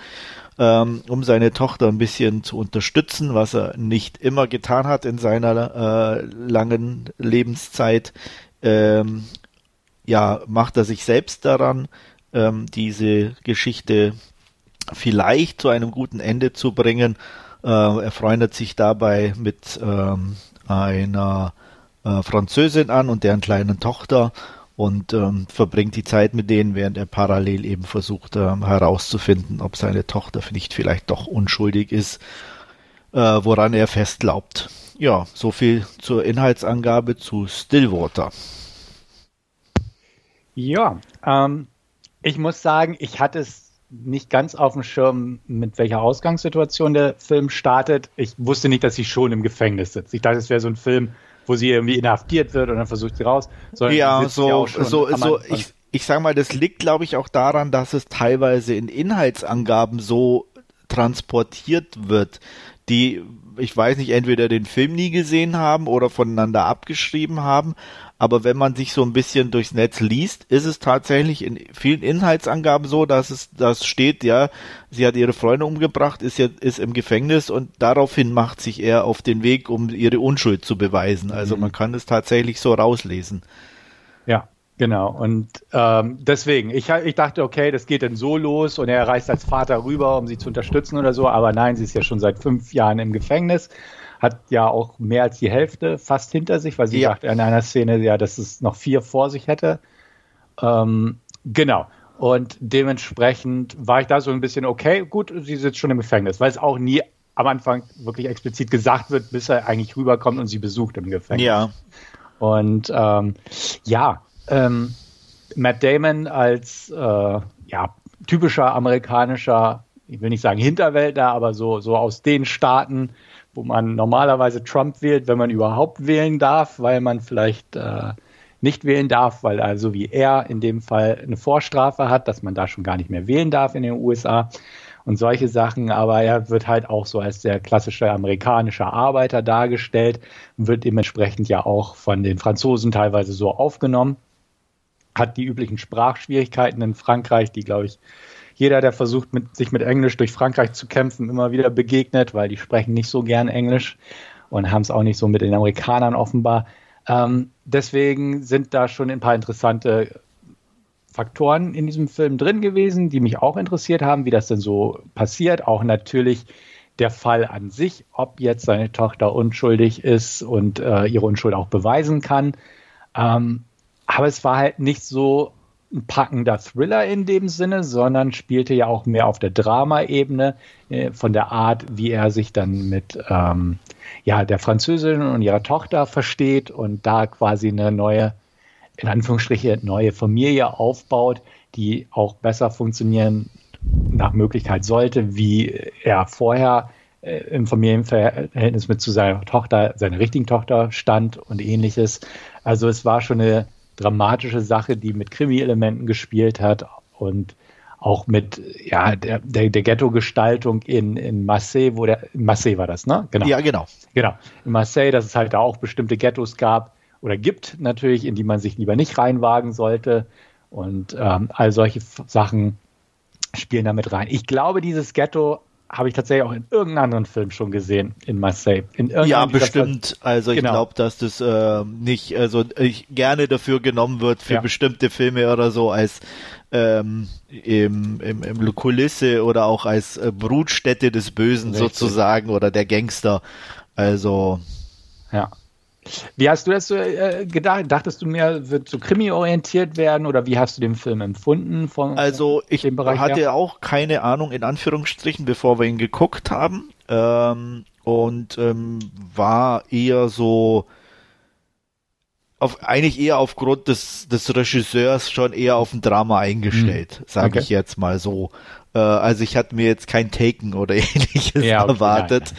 ähm, um seine Tochter ein bisschen zu unterstützen, was er nicht immer getan hat in seiner äh, langen Lebenszeit. Ähm, ja, macht er sich selbst daran, ähm, diese Geschichte vielleicht zu einem guten Ende zu bringen er freundet sich dabei mit ähm, einer äh, Französin an und deren kleinen Tochter und ähm, verbringt die Zeit mit denen, während er parallel eben versucht ähm, herauszufinden, ob seine Tochter nicht vielleicht doch unschuldig ist, äh, woran er fest glaubt. Ja, so viel zur Inhaltsangabe zu Stillwater.
Ja, ähm, ich muss sagen, ich hatte es nicht ganz auf dem Schirm, mit welcher Ausgangssituation der Film startet. Ich wusste nicht, dass sie schon im Gefängnis sitzt. Ich dachte, es wäre so ein Film, wo sie irgendwie inhaftiert wird und dann versucht sie raus.
ja, so, so, so, ich, ich sag mal, das liegt, glaube ich, auch daran, dass es teilweise in Inhaltsangaben so transportiert wird, die, ich weiß nicht, entweder den Film nie gesehen haben oder voneinander abgeschrieben haben, aber wenn man sich so ein bisschen durchs Netz liest, ist es tatsächlich in vielen Inhaltsangaben so, dass es das steht, ja, sie hat ihre Freunde umgebracht, ist ja ist im Gefängnis und daraufhin macht sich er auf den Weg, um ihre Unschuld zu beweisen. Also mhm. man kann es tatsächlich so rauslesen.
Ja, Genau, und ähm, deswegen, ich, ich dachte, okay, das geht dann so los und er reist als Vater rüber, um sie zu unterstützen oder so, aber nein, sie ist ja schon seit fünf Jahren im Gefängnis hat ja auch mehr als die Hälfte fast hinter sich, weil sie ja. sagt in einer Szene ja, dass es noch vier vor sich hätte. Ähm, genau. Und dementsprechend war ich da so ein bisschen, okay, gut, sie sitzt schon im Gefängnis, weil es auch nie am Anfang wirklich explizit gesagt wird, bis er eigentlich rüberkommt und sie besucht im Gefängnis.
Ja.
Und ähm, ja, ähm, Matt Damon als äh, ja, typischer amerikanischer, ich will nicht sagen Hinterwäldler, aber so, so aus den Staaten, wo man normalerweise Trump wählt, wenn man überhaupt wählen darf, weil man vielleicht äh, nicht wählen darf, weil also wie er in dem Fall eine Vorstrafe hat, dass man da schon gar nicht mehr wählen darf in den USA und solche Sachen. Aber er wird halt auch so als der klassische amerikanische Arbeiter dargestellt und wird dementsprechend ja auch von den Franzosen teilweise so aufgenommen. Hat die üblichen Sprachschwierigkeiten in Frankreich, die, glaube ich, jeder, der versucht, mit, sich mit Englisch durch Frankreich zu kämpfen, immer wieder begegnet, weil die sprechen nicht so gern Englisch und haben es auch nicht so mit den Amerikanern offenbar. Ähm, deswegen sind da schon ein paar interessante Faktoren in diesem Film drin gewesen, die mich auch interessiert haben, wie das denn so passiert. Auch natürlich der Fall an sich, ob jetzt seine Tochter unschuldig ist und äh, ihre Unschuld auch beweisen kann. Ähm, aber es war halt nicht so ein packender Thriller in dem Sinne, sondern spielte ja auch mehr auf der Drama-Ebene äh, von der Art, wie er sich dann mit ähm, ja, der Französin und ihrer Tochter versteht und da quasi eine neue, in Anführungsstriche, neue Familie aufbaut, die auch besser funktionieren nach Möglichkeit sollte, wie er vorher äh, im Familienverhältnis mit zu seiner Tochter, seiner richtigen Tochter stand und ähnliches. Also es war schon eine dramatische Sache, die mit Krimi-Elementen gespielt hat und auch mit ja, der, der, der Ghetto-Gestaltung in, in Marseille, wo der, in Marseille war das, ne?
Genau. Ja, genau.
Genau. In Marseille, dass es halt da auch bestimmte Ghettos gab oder gibt natürlich, in die man sich lieber nicht reinwagen sollte. Und ähm, all solche Sachen spielen damit rein. Ich glaube, dieses Ghetto habe ich tatsächlich auch in irgendeinem anderen Film schon gesehen, in Marseille. In
ja, bestimmt. Also ich genau. glaube, dass das äh, nicht, also ich gerne dafür genommen wird für ja. bestimmte Filme oder so als ähm, im, im, im Kulisse oder auch als äh, Brutstätte des Bösen Richtig. sozusagen oder der Gangster. Also
ja. Wie hast du das so äh, gedacht? Dachtest du mir, wird so krimi-orientiert werden oder wie hast du den Film empfunden?
Von, also ich hatte ja? auch keine Ahnung, in Anführungsstrichen, bevor wir ihn geguckt haben. Ähm, und ähm, war eher so, auf, eigentlich eher aufgrund des, des Regisseurs schon eher auf ein Drama eingestellt, hm. sage okay. ich jetzt mal so. Äh, also ich hatte mir jetzt kein Taken oder ähnliches ja, okay, erwartet.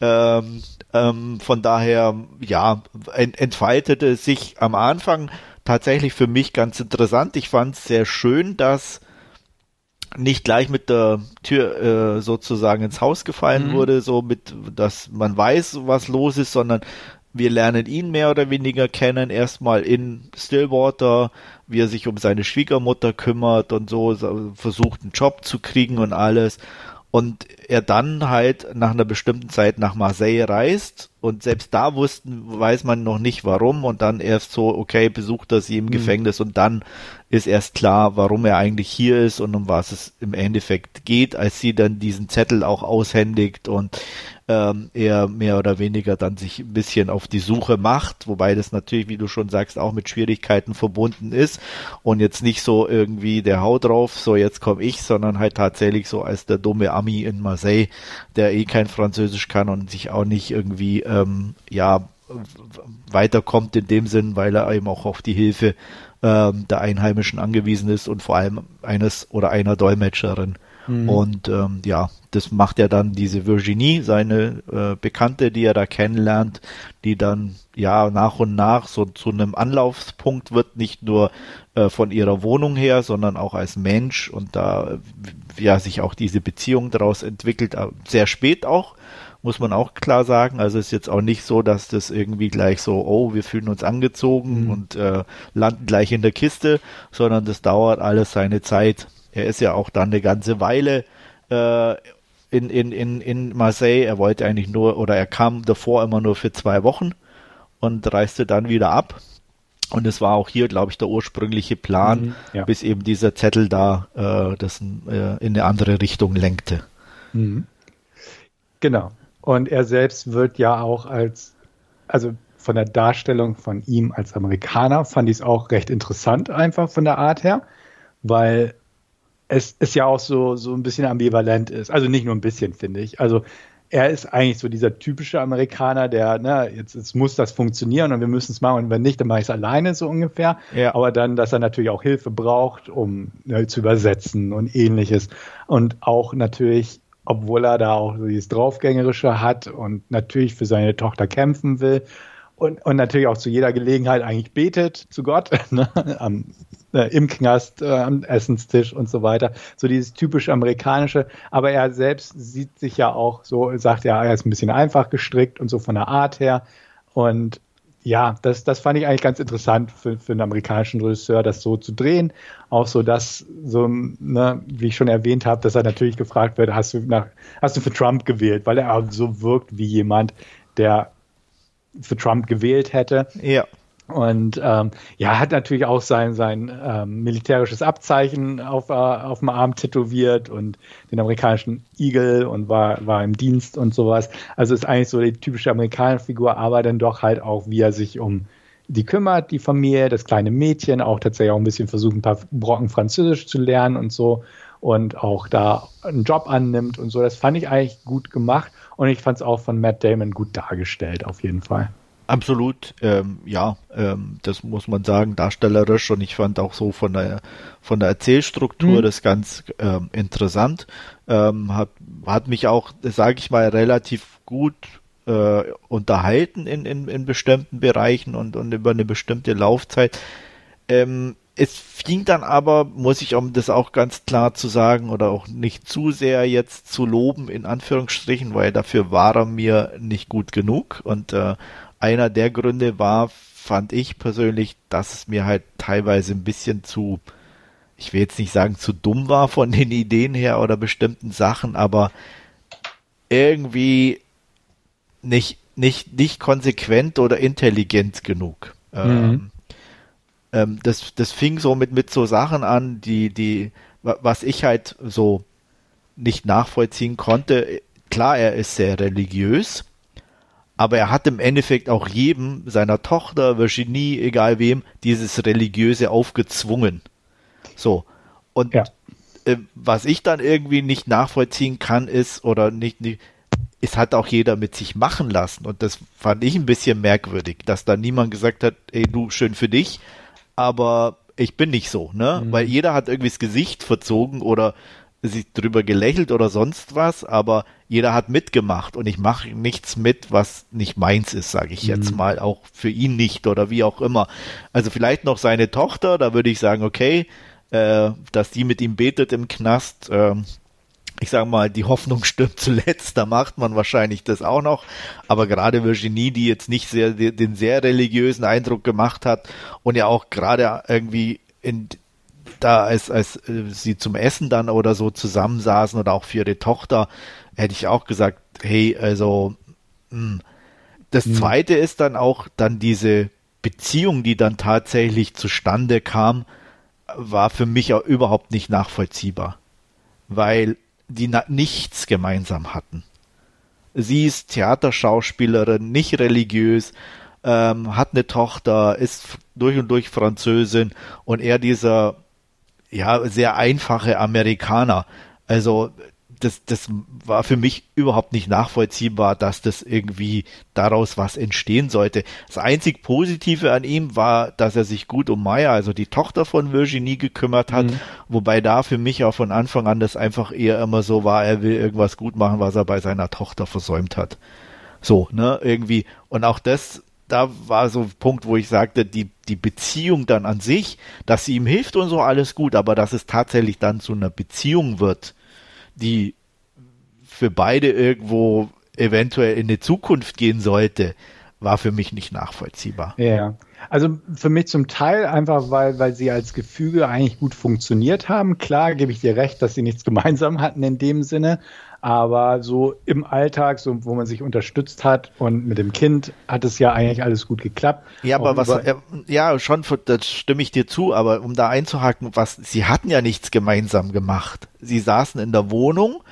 Ähm, ähm, von daher, ja, ent entfaltete sich am Anfang tatsächlich für mich ganz interessant. Ich fand es sehr schön, dass nicht gleich mit der Tür äh, sozusagen ins Haus gefallen mhm. wurde, so mit, dass man weiß, was los ist, sondern wir lernen ihn mehr oder weniger kennen, erstmal in Stillwater, wie er sich um seine Schwiegermutter kümmert und so, versucht einen Job zu kriegen und alles und er dann halt nach einer bestimmten Zeit nach Marseille reist. Und selbst da wussten, weiß man noch nicht warum. Und dann erst so, okay, besucht er sie im mhm. Gefängnis. Und dann ist erst klar, warum er eigentlich hier ist und um was es im Endeffekt geht, als sie dann diesen Zettel auch aushändigt und ähm, er mehr oder weniger dann sich ein bisschen auf die Suche macht, wobei das natürlich, wie du schon sagst, auch mit Schwierigkeiten verbunden ist und jetzt nicht so irgendwie der Hau drauf, so jetzt komme ich, sondern halt tatsächlich so als der dumme Ami in Marseille, der eh kein Französisch kann und sich auch nicht irgendwie, ähm, ja, weiterkommt in dem Sinn, weil er eben auch auf die Hilfe ähm, der Einheimischen angewiesen ist und vor allem eines oder einer Dolmetscherin. Mhm. Und ähm, ja, das macht ja dann diese Virginie, seine äh, Bekannte, die er da kennenlernt, die dann ja nach und nach so zu einem Anlaufspunkt wird, nicht nur äh, von ihrer Wohnung her, sondern auch als Mensch und da ja sich auch diese Beziehung daraus entwickelt, äh, sehr spät auch muss man auch klar sagen. Also ist jetzt auch nicht so, dass das irgendwie gleich so, oh, wir fühlen uns angezogen mhm. und äh, landen gleich in der Kiste, sondern das dauert alles seine Zeit. Er ist ja auch dann eine ganze Weile äh, in, in, in, in Marseille. Er wollte eigentlich nur, oder er kam davor immer nur für zwei Wochen und reiste dann wieder ab. Und es war auch hier, glaube ich, der ursprüngliche Plan, mhm, ja. bis eben dieser Zettel da äh, das äh, in eine andere Richtung lenkte.
Mhm. Genau. Und er selbst wird ja auch als, also von der Darstellung von ihm als Amerikaner fand ich es auch recht interessant, einfach von der Art her, weil es ist ja auch so, so ein bisschen ambivalent ist. Also nicht nur ein bisschen, finde ich. Also er ist eigentlich so dieser typische Amerikaner, der, ne, jetzt, jetzt muss das funktionieren und wir müssen es machen und wenn nicht, dann mache ich es alleine so ungefähr. Ja. Aber dann, dass er natürlich auch Hilfe braucht, um ne, zu übersetzen und ähnliches. Und auch natürlich, obwohl er da auch so dieses Draufgängerische hat und natürlich für seine Tochter kämpfen will und, und natürlich auch zu jeder Gelegenheit eigentlich betet zu Gott, ne, am, äh, im Knast, äh, am Essenstisch und so weiter. So dieses typisch amerikanische. Aber er selbst sieht sich ja auch so, sagt ja, er ist ein bisschen einfach gestrickt und so von der Art her. Und ja, das, das fand ich eigentlich ganz interessant für, für einen amerikanischen Regisseur, das so zu drehen. Auch so, dass so, ne, wie ich schon erwähnt habe, dass er natürlich gefragt wird, hast du nach, hast du für Trump gewählt, weil er so wirkt wie jemand, der für Trump gewählt hätte.
Ja.
Und ähm, ja, hat natürlich auch sein, sein ähm, militärisches Abzeichen auf, äh, auf dem Arm tätowiert und den amerikanischen Eagle und war, war im Dienst und sowas. Also ist eigentlich so die typische amerikanische Figur, aber dann doch halt auch, wie er sich um die kümmert, die Familie, das kleine Mädchen, auch tatsächlich auch ein bisschen versucht, ein paar Brocken Französisch zu lernen und so und auch da einen Job annimmt und so. Das fand ich eigentlich gut gemacht und ich fand es auch von Matt Damon gut dargestellt, auf jeden Fall.
Absolut, ähm, ja, ähm, das muss man sagen, darstellerisch und ich fand auch so von der von der Erzählstruktur mhm. das ganz ähm, interessant. Ähm, hat, hat mich auch, sage ich mal, relativ gut äh, unterhalten in, in, in bestimmten Bereichen und, und über eine bestimmte Laufzeit. Ähm, es fing dann aber, muss ich um das auch ganz klar zu sagen oder auch nicht zu sehr jetzt zu loben, in Anführungsstrichen, weil dafür war er mir nicht gut genug und äh, einer der Gründe war, fand ich persönlich, dass es mir halt teilweise ein bisschen zu, ich will jetzt nicht sagen zu dumm war von den Ideen her oder bestimmten Sachen, aber irgendwie nicht, nicht, nicht konsequent oder intelligent genug. Mhm. Ähm, ähm, das, das fing so mit, mit so Sachen an, die, die, was ich halt so nicht nachvollziehen konnte. Klar, er ist sehr religiös, aber er hat im Endeffekt auch jedem seiner Tochter, Virginie, egal wem, dieses Religiöse aufgezwungen. So. Und ja. äh, was ich dann irgendwie nicht nachvollziehen kann, ist, oder nicht, nicht, es hat auch jeder mit sich machen lassen. Und das fand ich ein bisschen merkwürdig, dass da niemand gesagt hat, ey, du, schön für dich, aber ich bin nicht so, ne? Mhm. Weil jeder hat irgendwie das Gesicht verzogen oder sich drüber gelächelt oder sonst was, aber jeder hat mitgemacht und ich mache nichts mit, was nicht meins ist, sage ich jetzt mhm. mal, auch für ihn nicht oder wie auch immer. Also vielleicht noch seine Tochter, da würde ich sagen, okay, äh, dass die mit ihm betet im Knast, äh, ich sage mal, die Hoffnung stirbt zuletzt, da macht man wahrscheinlich das auch noch. Aber gerade Virginie, die jetzt nicht sehr den sehr religiösen Eindruck gemacht hat und ja auch gerade irgendwie in da als, als äh, sie zum Essen dann oder so zusammensaßen oder auch für ihre Tochter, hätte ich auch gesagt, hey, also mh. Hm. das mhm. zweite ist dann auch dann diese Beziehung, die dann tatsächlich zustande kam, war für mich auch überhaupt nicht nachvollziehbar, weil die nichts gemeinsam hatten. Sie ist Theaterschauspielerin, nicht religiös, ähm, hat eine Tochter, ist durch und durch Französin und er dieser ja sehr einfache Amerikaner. Also das, das war für mich überhaupt nicht nachvollziehbar, dass das irgendwie daraus was entstehen sollte. Das einzig Positive an ihm war, dass er sich gut um Maya, also die Tochter von Virginie, gekümmert hat, mhm. wobei da für mich auch von Anfang an das einfach eher immer so war, er will irgendwas gut machen, was er bei seiner Tochter versäumt hat. So, ne, irgendwie. Und auch das da war so ein Punkt, wo ich sagte, die, die Beziehung dann an sich, dass sie ihm hilft und so alles gut, aber dass es tatsächlich dann zu einer Beziehung wird, die für beide irgendwo eventuell in die Zukunft gehen sollte, war für mich nicht nachvollziehbar.
Ja, also für mich zum Teil einfach, weil, weil sie als Gefüge eigentlich gut funktioniert haben. Klar gebe ich dir recht, dass sie nichts gemeinsam hatten in dem Sinne, aber so im Alltag, so wo man sich unterstützt hat und mit dem Kind hat es ja eigentlich alles gut geklappt.
Ja, aber was, ja, schon, das stimme ich dir zu, aber um da einzuhaken, was, sie hatten ja nichts gemeinsam gemacht. Sie saßen in der Wohnung,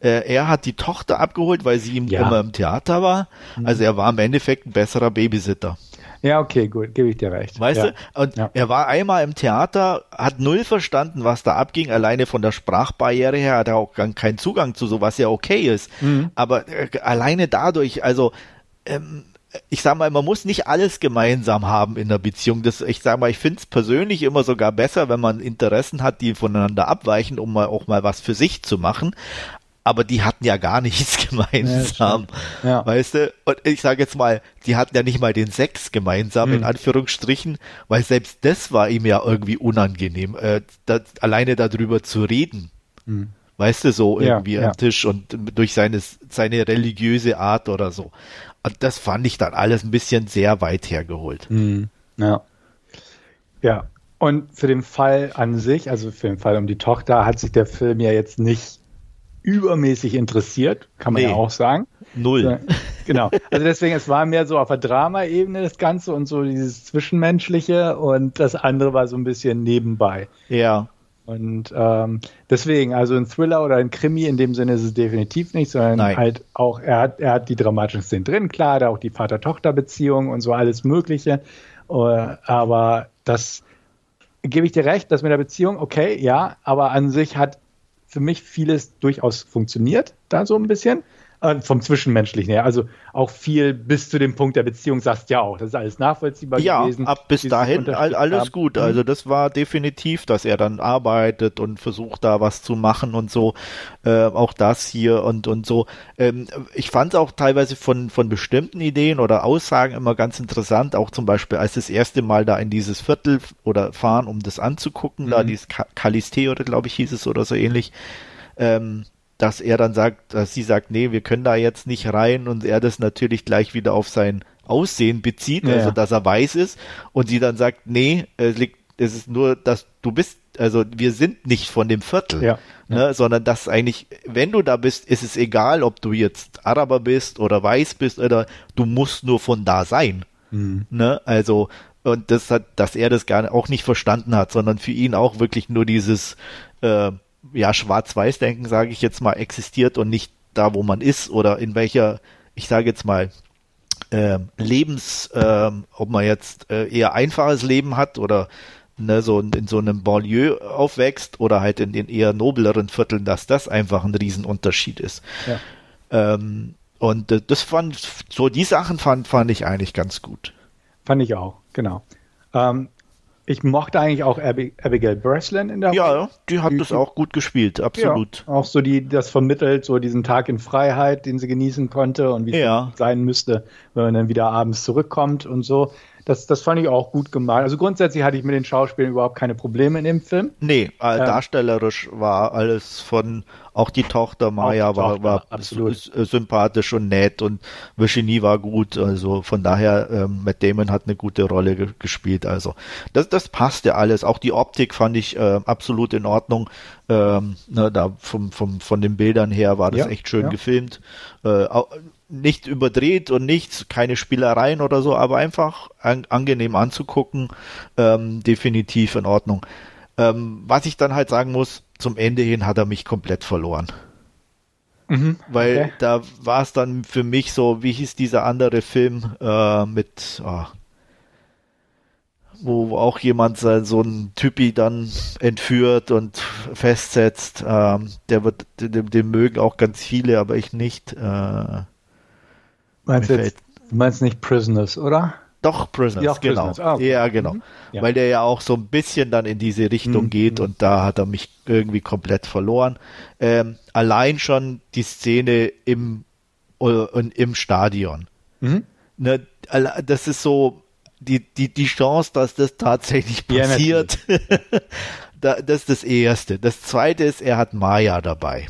äh, er hat die Tochter abgeholt, weil sie ihm ja. immer im Theater war. Mhm. Also er war im Endeffekt ein besserer Babysitter.
Ja, okay, gut, gebe ich dir recht.
Weißt
ja.
du? Und ja. er war einmal im Theater, hat null verstanden, was da abging. Alleine von der Sprachbarriere her hat er auch keinen Zugang zu so, was ja okay ist. Mhm. Aber äh, alleine dadurch, also ähm, ich sag mal, man muss nicht alles gemeinsam haben in der Beziehung. Das, ich sag mal, ich finde es persönlich immer sogar besser, wenn man Interessen hat, die voneinander abweichen, um mal auch mal was für sich zu machen aber die hatten ja gar nichts gemeinsam. Ja, ja. Weißt du? Und ich sage jetzt mal, die hatten ja nicht mal den Sex gemeinsam, mhm. in Anführungsstrichen, weil selbst das war ihm ja irgendwie unangenehm, äh, das, alleine darüber zu reden. Mhm. Weißt du, so irgendwie ja, am Tisch und durch seine, seine religiöse Art oder so. Und das fand ich dann alles ein bisschen sehr weit hergeholt.
Mhm. Ja. Ja. Und für den Fall an sich, also für den Fall um die Tochter, hat sich der Film ja jetzt nicht übermäßig interessiert, kann man nee, ja auch sagen.
Null.
Genau. Also deswegen, es war mehr so auf der Drama-Ebene das Ganze und so dieses Zwischenmenschliche und das andere war so ein bisschen nebenbei.
Ja.
Und ähm, deswegen, also ein Thriller oder ein Krimi in dem Sinne ist es definitiv nicht, sondern Nein. halt auch, er hat, er hat die dramatischen Szenen drin, klar, da auch die Vater-Tochter-Beziehung und so alles Mögliche. Uh, aber das gebe ich dir recht, das mit der Beziehung, okay, ja, aber an sich hat für mich vieles durchaus funktioniert, da so ein bisschen. Äh, vom Zwischenmenschlichen her. Also auch viel bis zu dem Punkt der Beziehung sagst ja auch, das ist alles nachvollziehbar
ja,
gewesen.
Ja, ab bis dahin alles gut. Mhm. Also das war definitiv, dass er dann arbeitet und versucht da was zu machen und so. Äh, auch das hier und und so. Ähm, ich fand auch teilweise von von bestimmten Ideen oder Aussagen immer ganz interessant. Auch zum Beispiel, als das erste Mal da in dieses Viertel oder fahren, um das anzugucken, mhm. da dieses Kaliste oder glaube ich hieß es oder so ähnlich. Ähm, dass er dann sagt, dass sie sagt, nee, wir können da jetzt nicht rein und er das natürlich gleich wieder auf sein Aussehen bezieht, ja. also dass er weiß ist und sie dann sagt, nee, es liegt, es ist nur, dass du bist, also wir sind nicht von dem Viertel, ja. Ne, ja. sondern dass eigentlich, wenn du da bist, ist es egal, ob du jetzt Araber bist oder weiß bist oder du musst nur von da sein. Mhm. Ne? Also und das hat, dass er das gar auch nicht verstanden hat, sondern für ihn auch wirklich nur dieses äh, ja, Schwarz-Weiß-Denken, sage ich jetzt mal, existiert und nicht da, wo man ist oder in welcher, ich sage jetzt mal, äh, Lebens, äh, ob man jetzt äh, eher einfaches Leben hat oder ne, so in, in so einem Banlieue aufwächst oder halt in den eher nobleren Vierteln, dass das einfach ein Riesenunterschied ist. Ja. Ähm, und äh, das fand, so die Sachen fand, fand ich eigentlich ganz gut.
Fand ich auch, genau. Ähm, ich mochte eigentlich auch Abby, Abigail Breslin in der
Ja, die hat die, das auch gut gespielt, absolut.
Ja, auch so die, das vermittelt, so diesen Tag in Freiheit, den sie genießen konnte und wie ja. es sein müsste, wenn man dann wieder abends zurückkommt und so. Das, das fand ich auch gut gemacht. Also grundsätzlich hatte ich mit den Schauspielern überhaupt keine Probleme in dem Film.
Nee, äh, ähm, darstellerisch war alles von, auch die Tochter Maya die war, Tochter, war absolut. sympathisch und nett und Virginie war gut. Also von daher, ähm, Matt Damon hat eine gute Rolle ge gespielt. Also das, das passte alles. Auch die Optik fand ich äh, absolut in Ordnung. Ähm, ne, da vom, vom, von den Bildern her war das ja, echt schön ja. gefilmt. Äh, nicht überdreht und nichts, keine Spielereien oder so, aber einfach an, angenehm anzugucken, ähm, definitiv in Ordnung. Ähm, was ich dann halt sagen muss, zum Ende hin hat er mich komplett verloren. Mhm, Weil okay. da war es dann für mich so, wie hieß dieser andere Film äh, mit, oh, wo, auch jemand so, so ein Typi dann entführt und festsetzt. Ähm, der wird, dem, dem, mögen auch ganz viele, aber ich nicht. Äh,
meinst, du jetzt, meinst nicht Prisoners, oder?
Doch, Prisoners, ja, genau. Prisoners. Ah, okay. Ja, genau. Mhm. Ja. Weil der ja auch so ein bisschen dann in diese Richtung mhm. geht und da hat er mich irgendwie komplett verloren. Ähm, allein schon die Szene im, uh, im Stadion. Mhm. Ne, das ist so die, die, die Chance, dass das tatsächlich passiert. Ja, das ist das Erste. Das Zweite ist, er hat Maya dabei.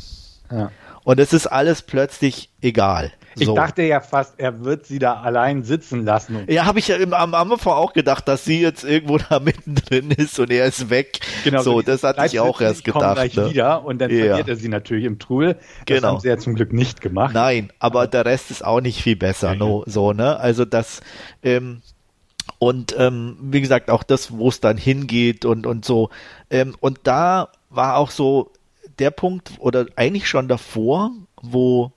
Ja. Und es ist alles plötzlich egal.
Ich so. dachte ja fast, er wird sie da allein sitzen lassen.
Ja, habe ich ja im, am Anfang auch gedacht, dass sie jetzt irgendwo da mittendrin ist und er ist weg. Genau, so, das hatte ich auch erst gedacht. Gleich
ne? wieder und dann ja. verliert er sie natürlich im Trubel. Das genau. haben sie ja zum Glück nicht gemacht.
Nein, aber der Rest ist auch nicht viel besser. No, so, ne? Also das, ähm, und ähm, wie gesagt, auch das, wo es dann hingeht und, und so. Ähm, und da war auch so der Punkt, oder eigentlich schon davor, wo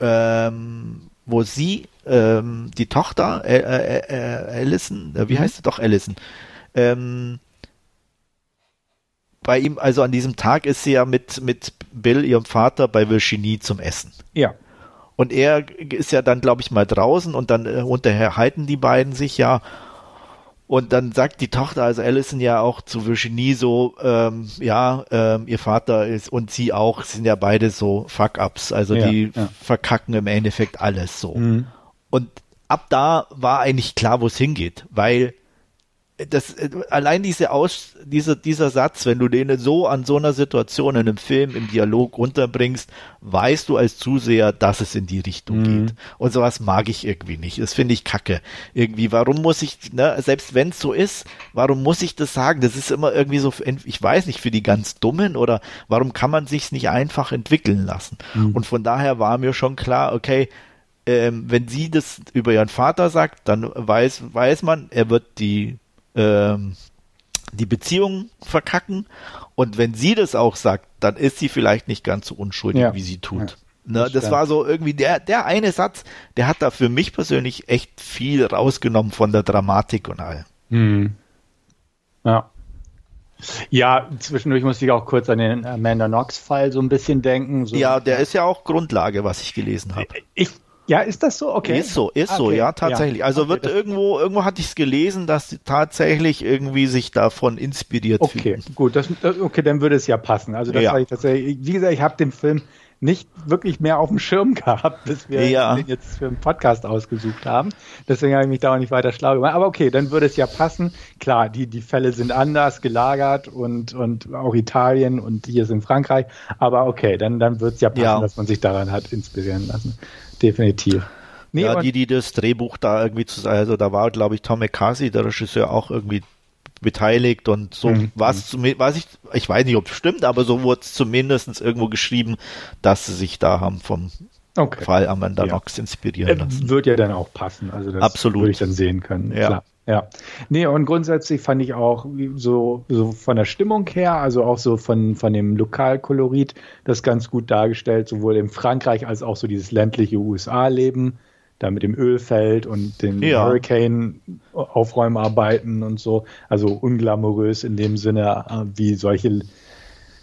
ähm, wo sie, ähm, die Tochter, äh, äh, äh, Allison, äh, wie mhm. heißt sie doch Allison, ähm, bei ihm, also an diesem Tag ist sie ja mit, mit Bill, ihrem Vater, bei Virginie zum Essen.
Ja.
Und er ist ja dann, glaube ich, mal draußen und dann äh, unterhalten die beiden sich ja und dann sagt die Tochter, also Alison ja auch zu Virginie so, ähm, ja, ähm, ihr Vater ist und sie auch, sind ja beide so Fuck-Ups, also ja, die ja. verkacken im Endeffekt alles so. Mhm. Und ab da war eigentlich klar, wo es hingeht, weil das, allein diese Aus, dieser, dieser Satz, wenn du den so an so einer Situation in einem Film im Dialog unterbringst, weißt du als Zuseher, dass es in die Richtung mhm. geht. Und sowas mag ich irgendwie nicht. Das finde ich kacke. Irgendwie, warum muss ich, ne, selbst wenn es so ist, warum muss ich das sagen? Das ist immer irgendwie so, ich weiß nicht, für die ganz Dummen oder warum kann man sich's nicht einfach entwickeln lassen? Mhm. Und von daher war mir schon klar, okay, ähm, wenn sie das über ihren Vater sagt, dann weiß, weiß man, er wird die ähm, die Beziehung verkacken. Und wenn sie das auch sagt, dann ist sie vielleicht nicht ganz so unschuldig, ja. wie sie tut. Ja, ne, das, war so irgendwie der, der eine Satz, der hat da für mich persönlich echt viel rausgenommen von der Dramatik und all.
Hm. Ja. Ja, zwischendurch musste ich auch kurz an den Amanda Knox-Fall so ein bisschen denken. So.
Ja, der ist ja auch Grundlage, was ich gelesen habe.
Ich ja, ist das so? Okay.
Ist so, ist okay. so, ja, tatsächlich. Ja. Also okay, wird irgendwo, irgendwo hatte ich es gelesen, dass sie tatsächlich irgendwie sich davon inspiriert
okay, fühlen. Okay, gut, das, okay, dann würde es ja passen. Also das ja. war ich tatsächlich, wie gesagt, ich habe den Film nicht wirklich mehr auf dem Schirm gehabt, bis wir ja. den jetzt für einen Podcast ausgesucht haben. Deswegen habe ich mich da auch nicht weiter schlau gemacht. Aber okay, dann würde es ja passen. Klar, die, die Fälle sind anders gelagert und, und auch Italien und hier ist in Frankreich. Aber okay, dann, dann wird es ja passen, ja. dass man sich daran hat inspirieren lassen definitiv.
Nee, ja, die, die das Drehbuch da irgendwie zu, also da war, glaube ich, Tom McCarthy, der Regisseur, auch irgendwie beteiligt und so mhm. was weiß ich, ich weiß nicht, ob es stimmt, aber so wurde es zumindest irgendwo geschrieben, dass sie sich da haben vom okay. Fall Amanda ja. Knox inspirieren lassen.
Wird ja dann auch passen, also das
Absolut. würde
ich dann sehen können.
Ja. Klar.
Ja. Nee, und grundsätzlich fand ich auch so, so von der Stimmung her, also auch so von, von dem Lokalkolorit, das ganz gut dargestellt, sowohl in Frankreich als auch so dieses ländliche USA-Leben, da mit dem Ölfeld und den ja. Hurricane-Aufräumarbeiten und so. Also unglamourös in dem Sinne, äh, wie solche,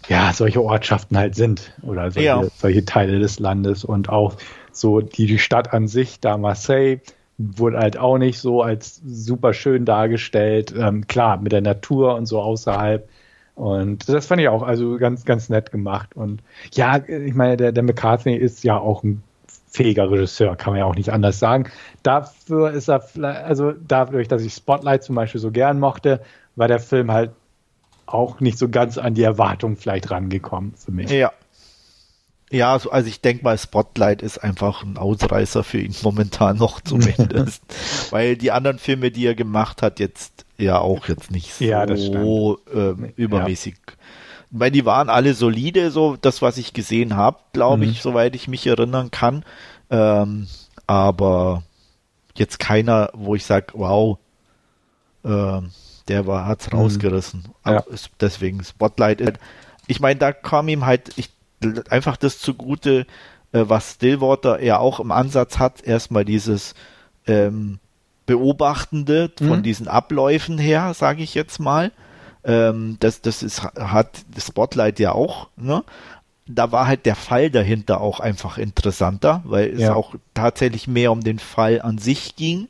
ja, solche Ortschaften halt sind oder solche, ja. solche Teile des Landes und auch so die, die Stadt an sich, da Marseille, wurde halt auch nicht so als super schön dargestellt. Ähm, klar, mit der Natur und so außerhalb. Und das fand ich auch also ganz, ganz nett gemacht. Und ja, ich meine, der, der McCartney ist ja auch ein fähiger Regisseur, kann man ja auch nicht anders sagen. Dafür ist er, also dadurch, dass ich Spotlight zum Beispiel so gern mochte, war der Film halt auch nicht so ganz an die Erwartung vielleicht rangekommen für mich.
Ja, ja, also ich denke mal, Spotlight ist einfach ein Ausreißer für ihn momentan noch zumindest. Weil die anderen Filme, die er gemacht hat, jetzt ja auch jetzt nicht so ja, äh, übermäßig. Ja. Weil die waren alle solide, so das, was ich gesehen habe, glaube mhm. ich, soweit ich mich erinnern kann. Ähm, aber jetzt keiner, wo ich sage, wow, äh, der war, hat's mhm. rausgerissen. Ja. Deswegen Spotlight. Ich meine, da kam ihm halt, ich einfach das zugute, äh, was Stillwater ja auch im Ansatz hat, erstmal dieses ähm, Beobachtende von mhm. diesen Abläufen her, sage ich jetzt mal. Ähm, das, das ist, hat das Spotlight ja auch, ne? Da war halt der Fall dahinter auch einfach interessanter, weil es ja. auch tatsächlich mehr um den Fall an sich ging.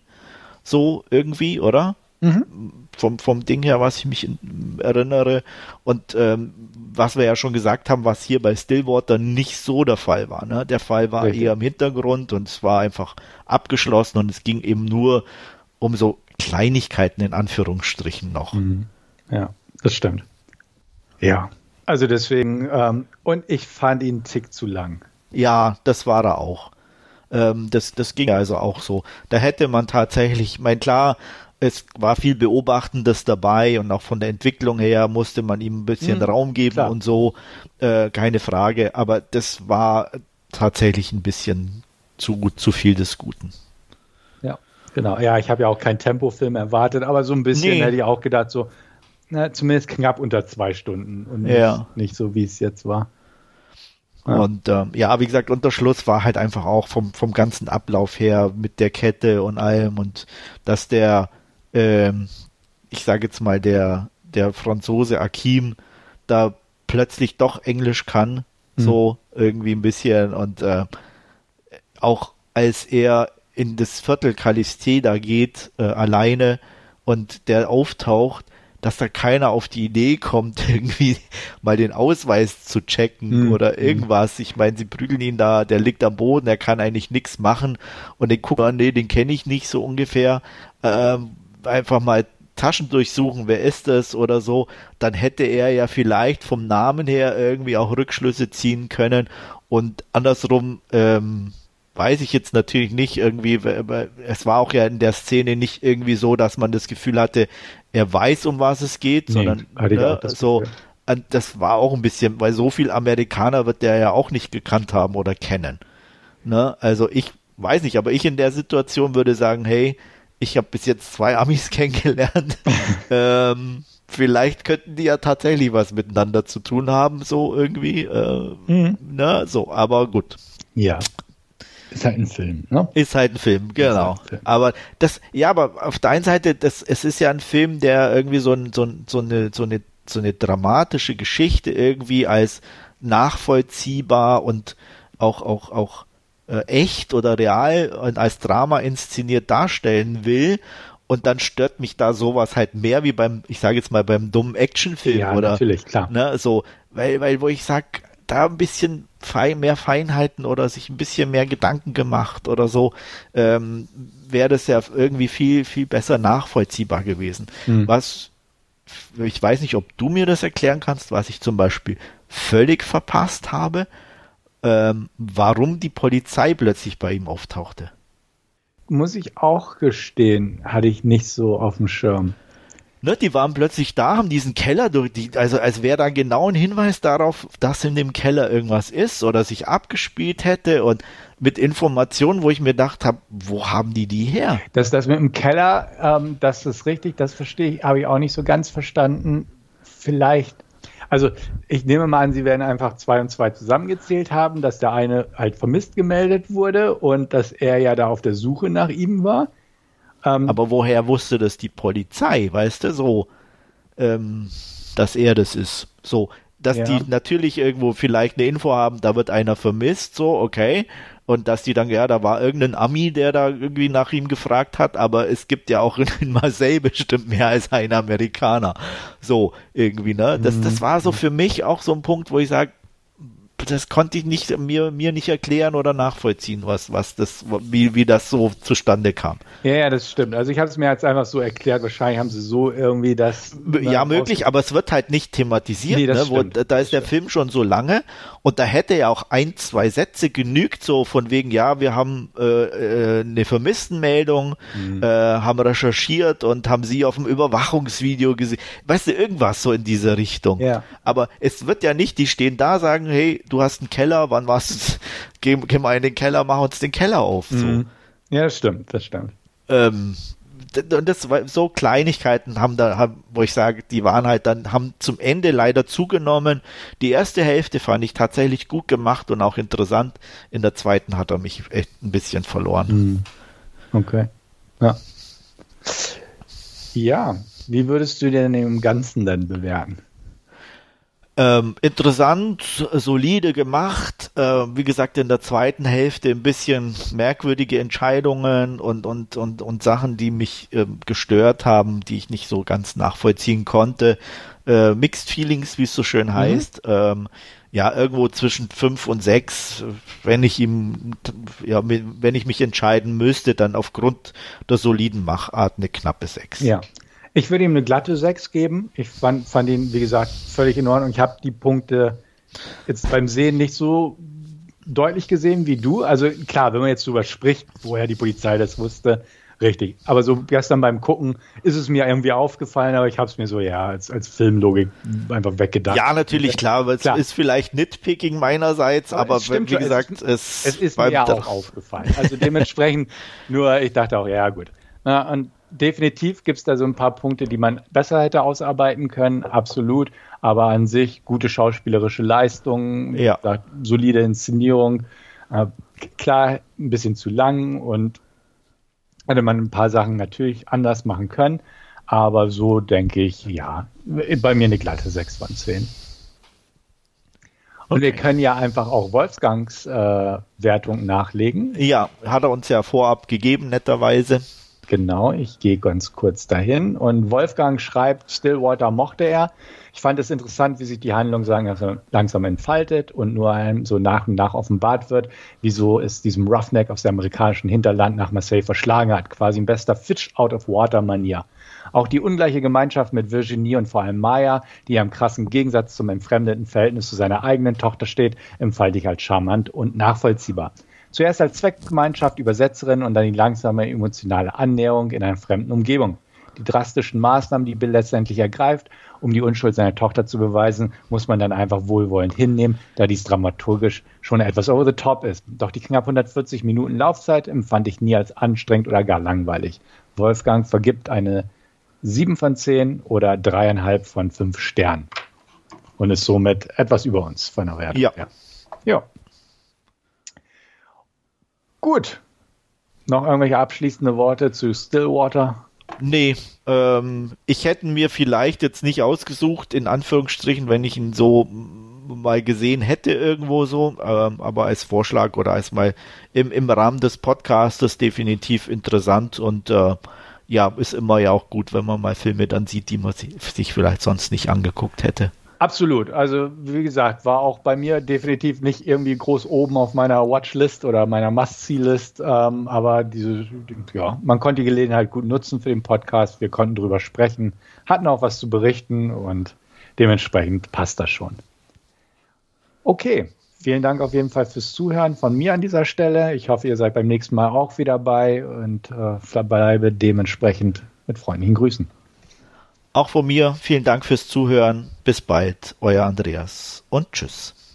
So irgendwie, oder? Mhm. Vom, vom Ding her, was ich mich in, erinnere. Und ähm, was wir ja schon gesagt haben, was hier bei Stillwater nicht so der Fall war. Ne? Der Fall war Richtig. eher im Hintergrund und es war einfach abgeschlossen und es ging eben nur um so Kleinigkeiten in Anführungsstrichen noch. Mhm.
Ja, das stimmt. Ja, also deswegen, ähm, und ich fand ihn einen Tick zu lang.
Ja, das war er auch. Ähm, das, das ging also auch so. Da hätte man tatsächlich, mein klar, es war viel Beobachtendes dabei und auch von der Entwicklung her musste man ihm ein bisschen mhm, Raum geben klar. und so, äh, keine Frage. Aber das war tatsächlich ein bisschen zu, zu viel des Guten.
Ja, genau. Ja, ich habe ja auch keinen Tempofilm erwartet, aber so ein bisschen nee. hätte ich auch gedacht, so, na, zumindest knapp unter zwei Stunden und nicht, ja. nicht so, wie es jetzt war.
Ja. Und ähm, ja, wie gesagt, unter Schluss war halt einfach auch vom, vom ganzen Ablauf her mit der Kette und allem und dass der ähm, ich sage jetzt mal, der, der Franzose Akim da plötzlich doch Englisch kann, mhm. so irgendwie ein bisschen und äh, auch als er in das Viertel Caliste da geht, äh, alleine und der auftaucht, dass da keiner auf die Idee kommt, irgendwie mal den Ausweis zu checken mhm. oder hm. irgendwas. Ich meine, sie prügeln ihn da, der liegt am Boden, er kann eigentlich nichts machen und den gucken, nee, den kenne ich nicht so ungefähr. Ähm, einfach mal Taschen durchsuchen, wer ist das oder so, dann hätte er ja vielleicht vom Namen her irgendwie auch Rückschlüsse ziehen können und andersrum ähm, weiß ich jetzt natürlich nicht irgendwie, es war auch ja in der Szene nicht irgendwie so, dass man das Gefühl hatte, er weiß, um was es geht, nee, sondern ne, das so, das war auch ein bisschen, weil so viel Amerikaner wird der ja auch nicht gekannt haben oder kennen. Ne? Also ich weiß nicht, aber ich in der Situation würde sagen, hey, ich habe bis jetzt zwei Amis kennengelernt. ähm, vielleicht könnten die ja tatsächlich was miteinander zu tun haben, so irgendwie. Äh, mhm. ne, so, aber gut.
Ja. Ist halt ein Film, ne?
Ist halt ein Film, genau. Ein Film. Aber das, ja, aber auf der einen Seite, das, es ist ja ein Film, der irgendwie so, ein, so, so, eine, so, eine, so eine dramatische Geschichte irgendwie als nachvollziehbar und auch, auch, auch äh, echt oder real und als Drama inszeniert darstellen will. Und dann stört mich da sowas halt mehr wie beim, ich sage jetzt mal beim dummen Actionfilm ja, oder
natürlich klar.
Ne, so, weil, weil wo ich sag, da ein bisschen fein, mehr Feinheiten oder sich ein bisschen mehr Gedanken gemacht oder so, ähm, wäre das ja irgendwie viel, viel besser nachvollziehbar gewesen. Hm. Was, ich weiß nicht, ob du mir das erklären kannst, was ich zum Beispiel völlig verpasst habe, ähm, warum die Polizei plötzlich bei ihm auftauchte.
Muss ich auch gestehen, hatte ich nicht so auf dem Schirm.
Ne, die waren plötzlich da, haben diesen Keller durch, die, also als wäre da genau ein Hinweis darauf, dass in dem Keller irgendwas ist oder sich abgespielt hätte und mit Informationen, wo ich mir gedacht habe, wo haben die die her?
Dass das mit dem Keller, ähm, das ist richtig, das verstehe ich, habe ich auch nicht so ganz verstanden. Vielleicht also ich nehme mal an, Sie werden einfach zwei und zwei zusammengezählt haben, dass der eine halt vermisst gemeldet wurde und dass er ja da auf der Suche nach ihm war.
Ähm, Aber woher wusste das die Polizei, weißt du, so, ähm, dass er das ist? So, dass ja. die natürlich irgendwo vielleicht eine Info haben, da wird einer vermisst, so, okay. Und dass die dann, ja, da war irgendein Ami, der da irgendwie nach ihm gefragt hat, aber es gibt ja auch in Marseille bestimmt mehr als ein Amerikaner. So, irgendwie, ne? Das, das mhm. war so für mich auch so ein Punkt, wo ich sage, das konnte ich nicht mir mir nicht erklären oder nachvollziehen, was was das wie wie das so zustande kam.
Ja, ja, das stimmt. Also ich habe es mir jetzt einfach so erklärt. Wahrscheinlich haben sie so irgendwie das.
Ja, möglich, aber es wird halt nicht thematisiert. Nee, ne? Wo, da ist der Film schon so lange und da hätte ja auch ein zwei Sätze genügt, so von wegen ja, wir haben äh, äh, eine Vermisstenmeldung, mhm. äh, haben recherchiert und haben sie auf dem Überwachungsvideo gesehen. Weißt du irgendwas so in diese Richtung. Ja. Aber es wird ja nicht, die stehen da sagen, hey du hast einen Keller, wann warst du, geh, geh mal in den Keller, mach uns den Keller auf. So. Mhm.
Ja, das stimmt, das stimmt.
Ähm, und das so Kleinigkeiten haben da, haben, wo ich sage, die waren halt dann, haben zum Ende leider zugenommen. Die erste Hälfte fand ich tatsächlich gut gemacht und auch interessant. In der zweiten hat er mich echt ein bisschen verloren.
Mhm. Okay. Ja. Ja, wie würdest du den im Ganzen denn bewerten?
Ähm, interessant, solide gemacht. Äh, wie gesagt, in der zweiten Hälfte ein bisschen merkwürdige Entscheidungen und, und, und, und Sachen, die mich äh, gestört haben, die ich nicht so ganz nachvollziehen konnte. Äh, Mixed Feelings, wie es so schön mhm. heißt. Mhm. Ähm, ja, irgendwo zwischen fünf und sechs, wenn ich ihm, ja, wenn ich mich entscheiden müsste, dann aufgrund der soliden Machart eine knappe sechs.
Ja, ich würde ihm eine glatte 6 geben. Ich fand, fand ihn, wie gesagt, völlig in Ordnung. Ich habe die Punkte jetzt beim Sehen nicht so deutlich gesehen wie du. Also klar, wenn man jetzt darüber spricht, woher die Polizei das wusste, richtig. Aber so gestern beim Gucken ist es mir irgendwie aufgefallen, aber ich habe es mir so, ja, als, als Filmlogik einfach weggedacht.
Ja, natürlich, klar, aber es klar. ist vielleicht Nitpicking meinerseits, aber, aber
stimmt, wie gesagt, es, es ist mir auch aufgefallen. Also dementsprechend nur, ich dachte auch, ja, gut. Na, und definitiv gibt es da so ein paar Punkte, die man besser hätte ausarbeiten können, absolut. Aber an sich gute schauspielerische Leistung, ja. solide Inszenierung. Äh, klar, ein bisschen zu lang und hätte man ein paar Sachen natürlich anders machen können. Aber so denke ich, ja, bei mir eine glatte 6 von 10. Und okay. wir können ja einfach auch Wolfgangs äh, Wertung nachlegen.
Ja, hat er uns ja vorab gegeben, netterweise.
Genau, ich gehe ganz kurz dahin. Und Wolfgang schreibt, Stillwater mochte er. Ich fand es interessant, wie sich die Handlung langsam entfaltet und nur einem so nach und nach offenbart wird, wieso es diesem Roughneck aus dem amerikanischen Hinterland nach Marseille verschlagen hat. Quasi ein bester Fish-out-of-water-Manier. Auch die ungleiche Gemeinschaft mit Virginie und vor allem Maya, die im krassen Gegensatz zum entfremdeten Verhältnis zu seiner eigenen Tochter steht, empfand ich als charmant und nachvollziehbar. Zuerst als Zweckgemeinschaft Übersetzerin und dann die langsame emotionale Annäherung in einer fremden Umgebung. Die drastischen Maßnahmen, die Bill letztendlich ergreift, um die Unschuld seiner Tochter zu beweisen, muss man dann einfach wohlwollend hinnehmen, da dies dramaturgisch schon etwas over the top ist. Doch die knapp 140 Minuten Laufzeit empfand ich nie als anstrengend oder gar langweilig. Wolfgang vergibt eine 7 von 10 oder 3,5 von 5 Sternen und ist somit etwas über uns von der Wertung.
Ja. ja.
ja. Gut. Noch irgendwelche abschließende Worte zu Stillwater?
Nee, ähm, ich hätte mir vielleicht jetzt nicht ausgesucht, in Anführungsstrichen, wenn ich ihn so mal gesehen hätte irgendwo so, ähm, aber als Vorschlag oder als mal im, im Rahmen des Podcastes definitiv interessant und äh, ja, ist immer ja auch gut, wenn man mal Filme dann sieht, die man sich vielleicht sonst nicht angeguckt hätte.
Absolut. Also wie gesagt, war auch bei mir definitiv nicht irgendwie groß oben auf meiner Watchlist oder meiner Must-See-List. Ähm, aber diese, ja, man konnte die Gelegenheit gut nutzen für den Podcast. Wir konnten drüber sprechen, hatten auch was zu berichten und dementsprechend passt das schon. Okay, vielen Dank auf jeden Fall fürs Zuhören von mir an dieser Stelle. Ich hoffe, ihr seid beim nächsten Mal auch wieder bei und äh, bleibe dementsprechend mit freundlichen Grüßen.
Auch von mir vielen Dank fürs Zuhören. Bis bald, euer Andreas und tschüss.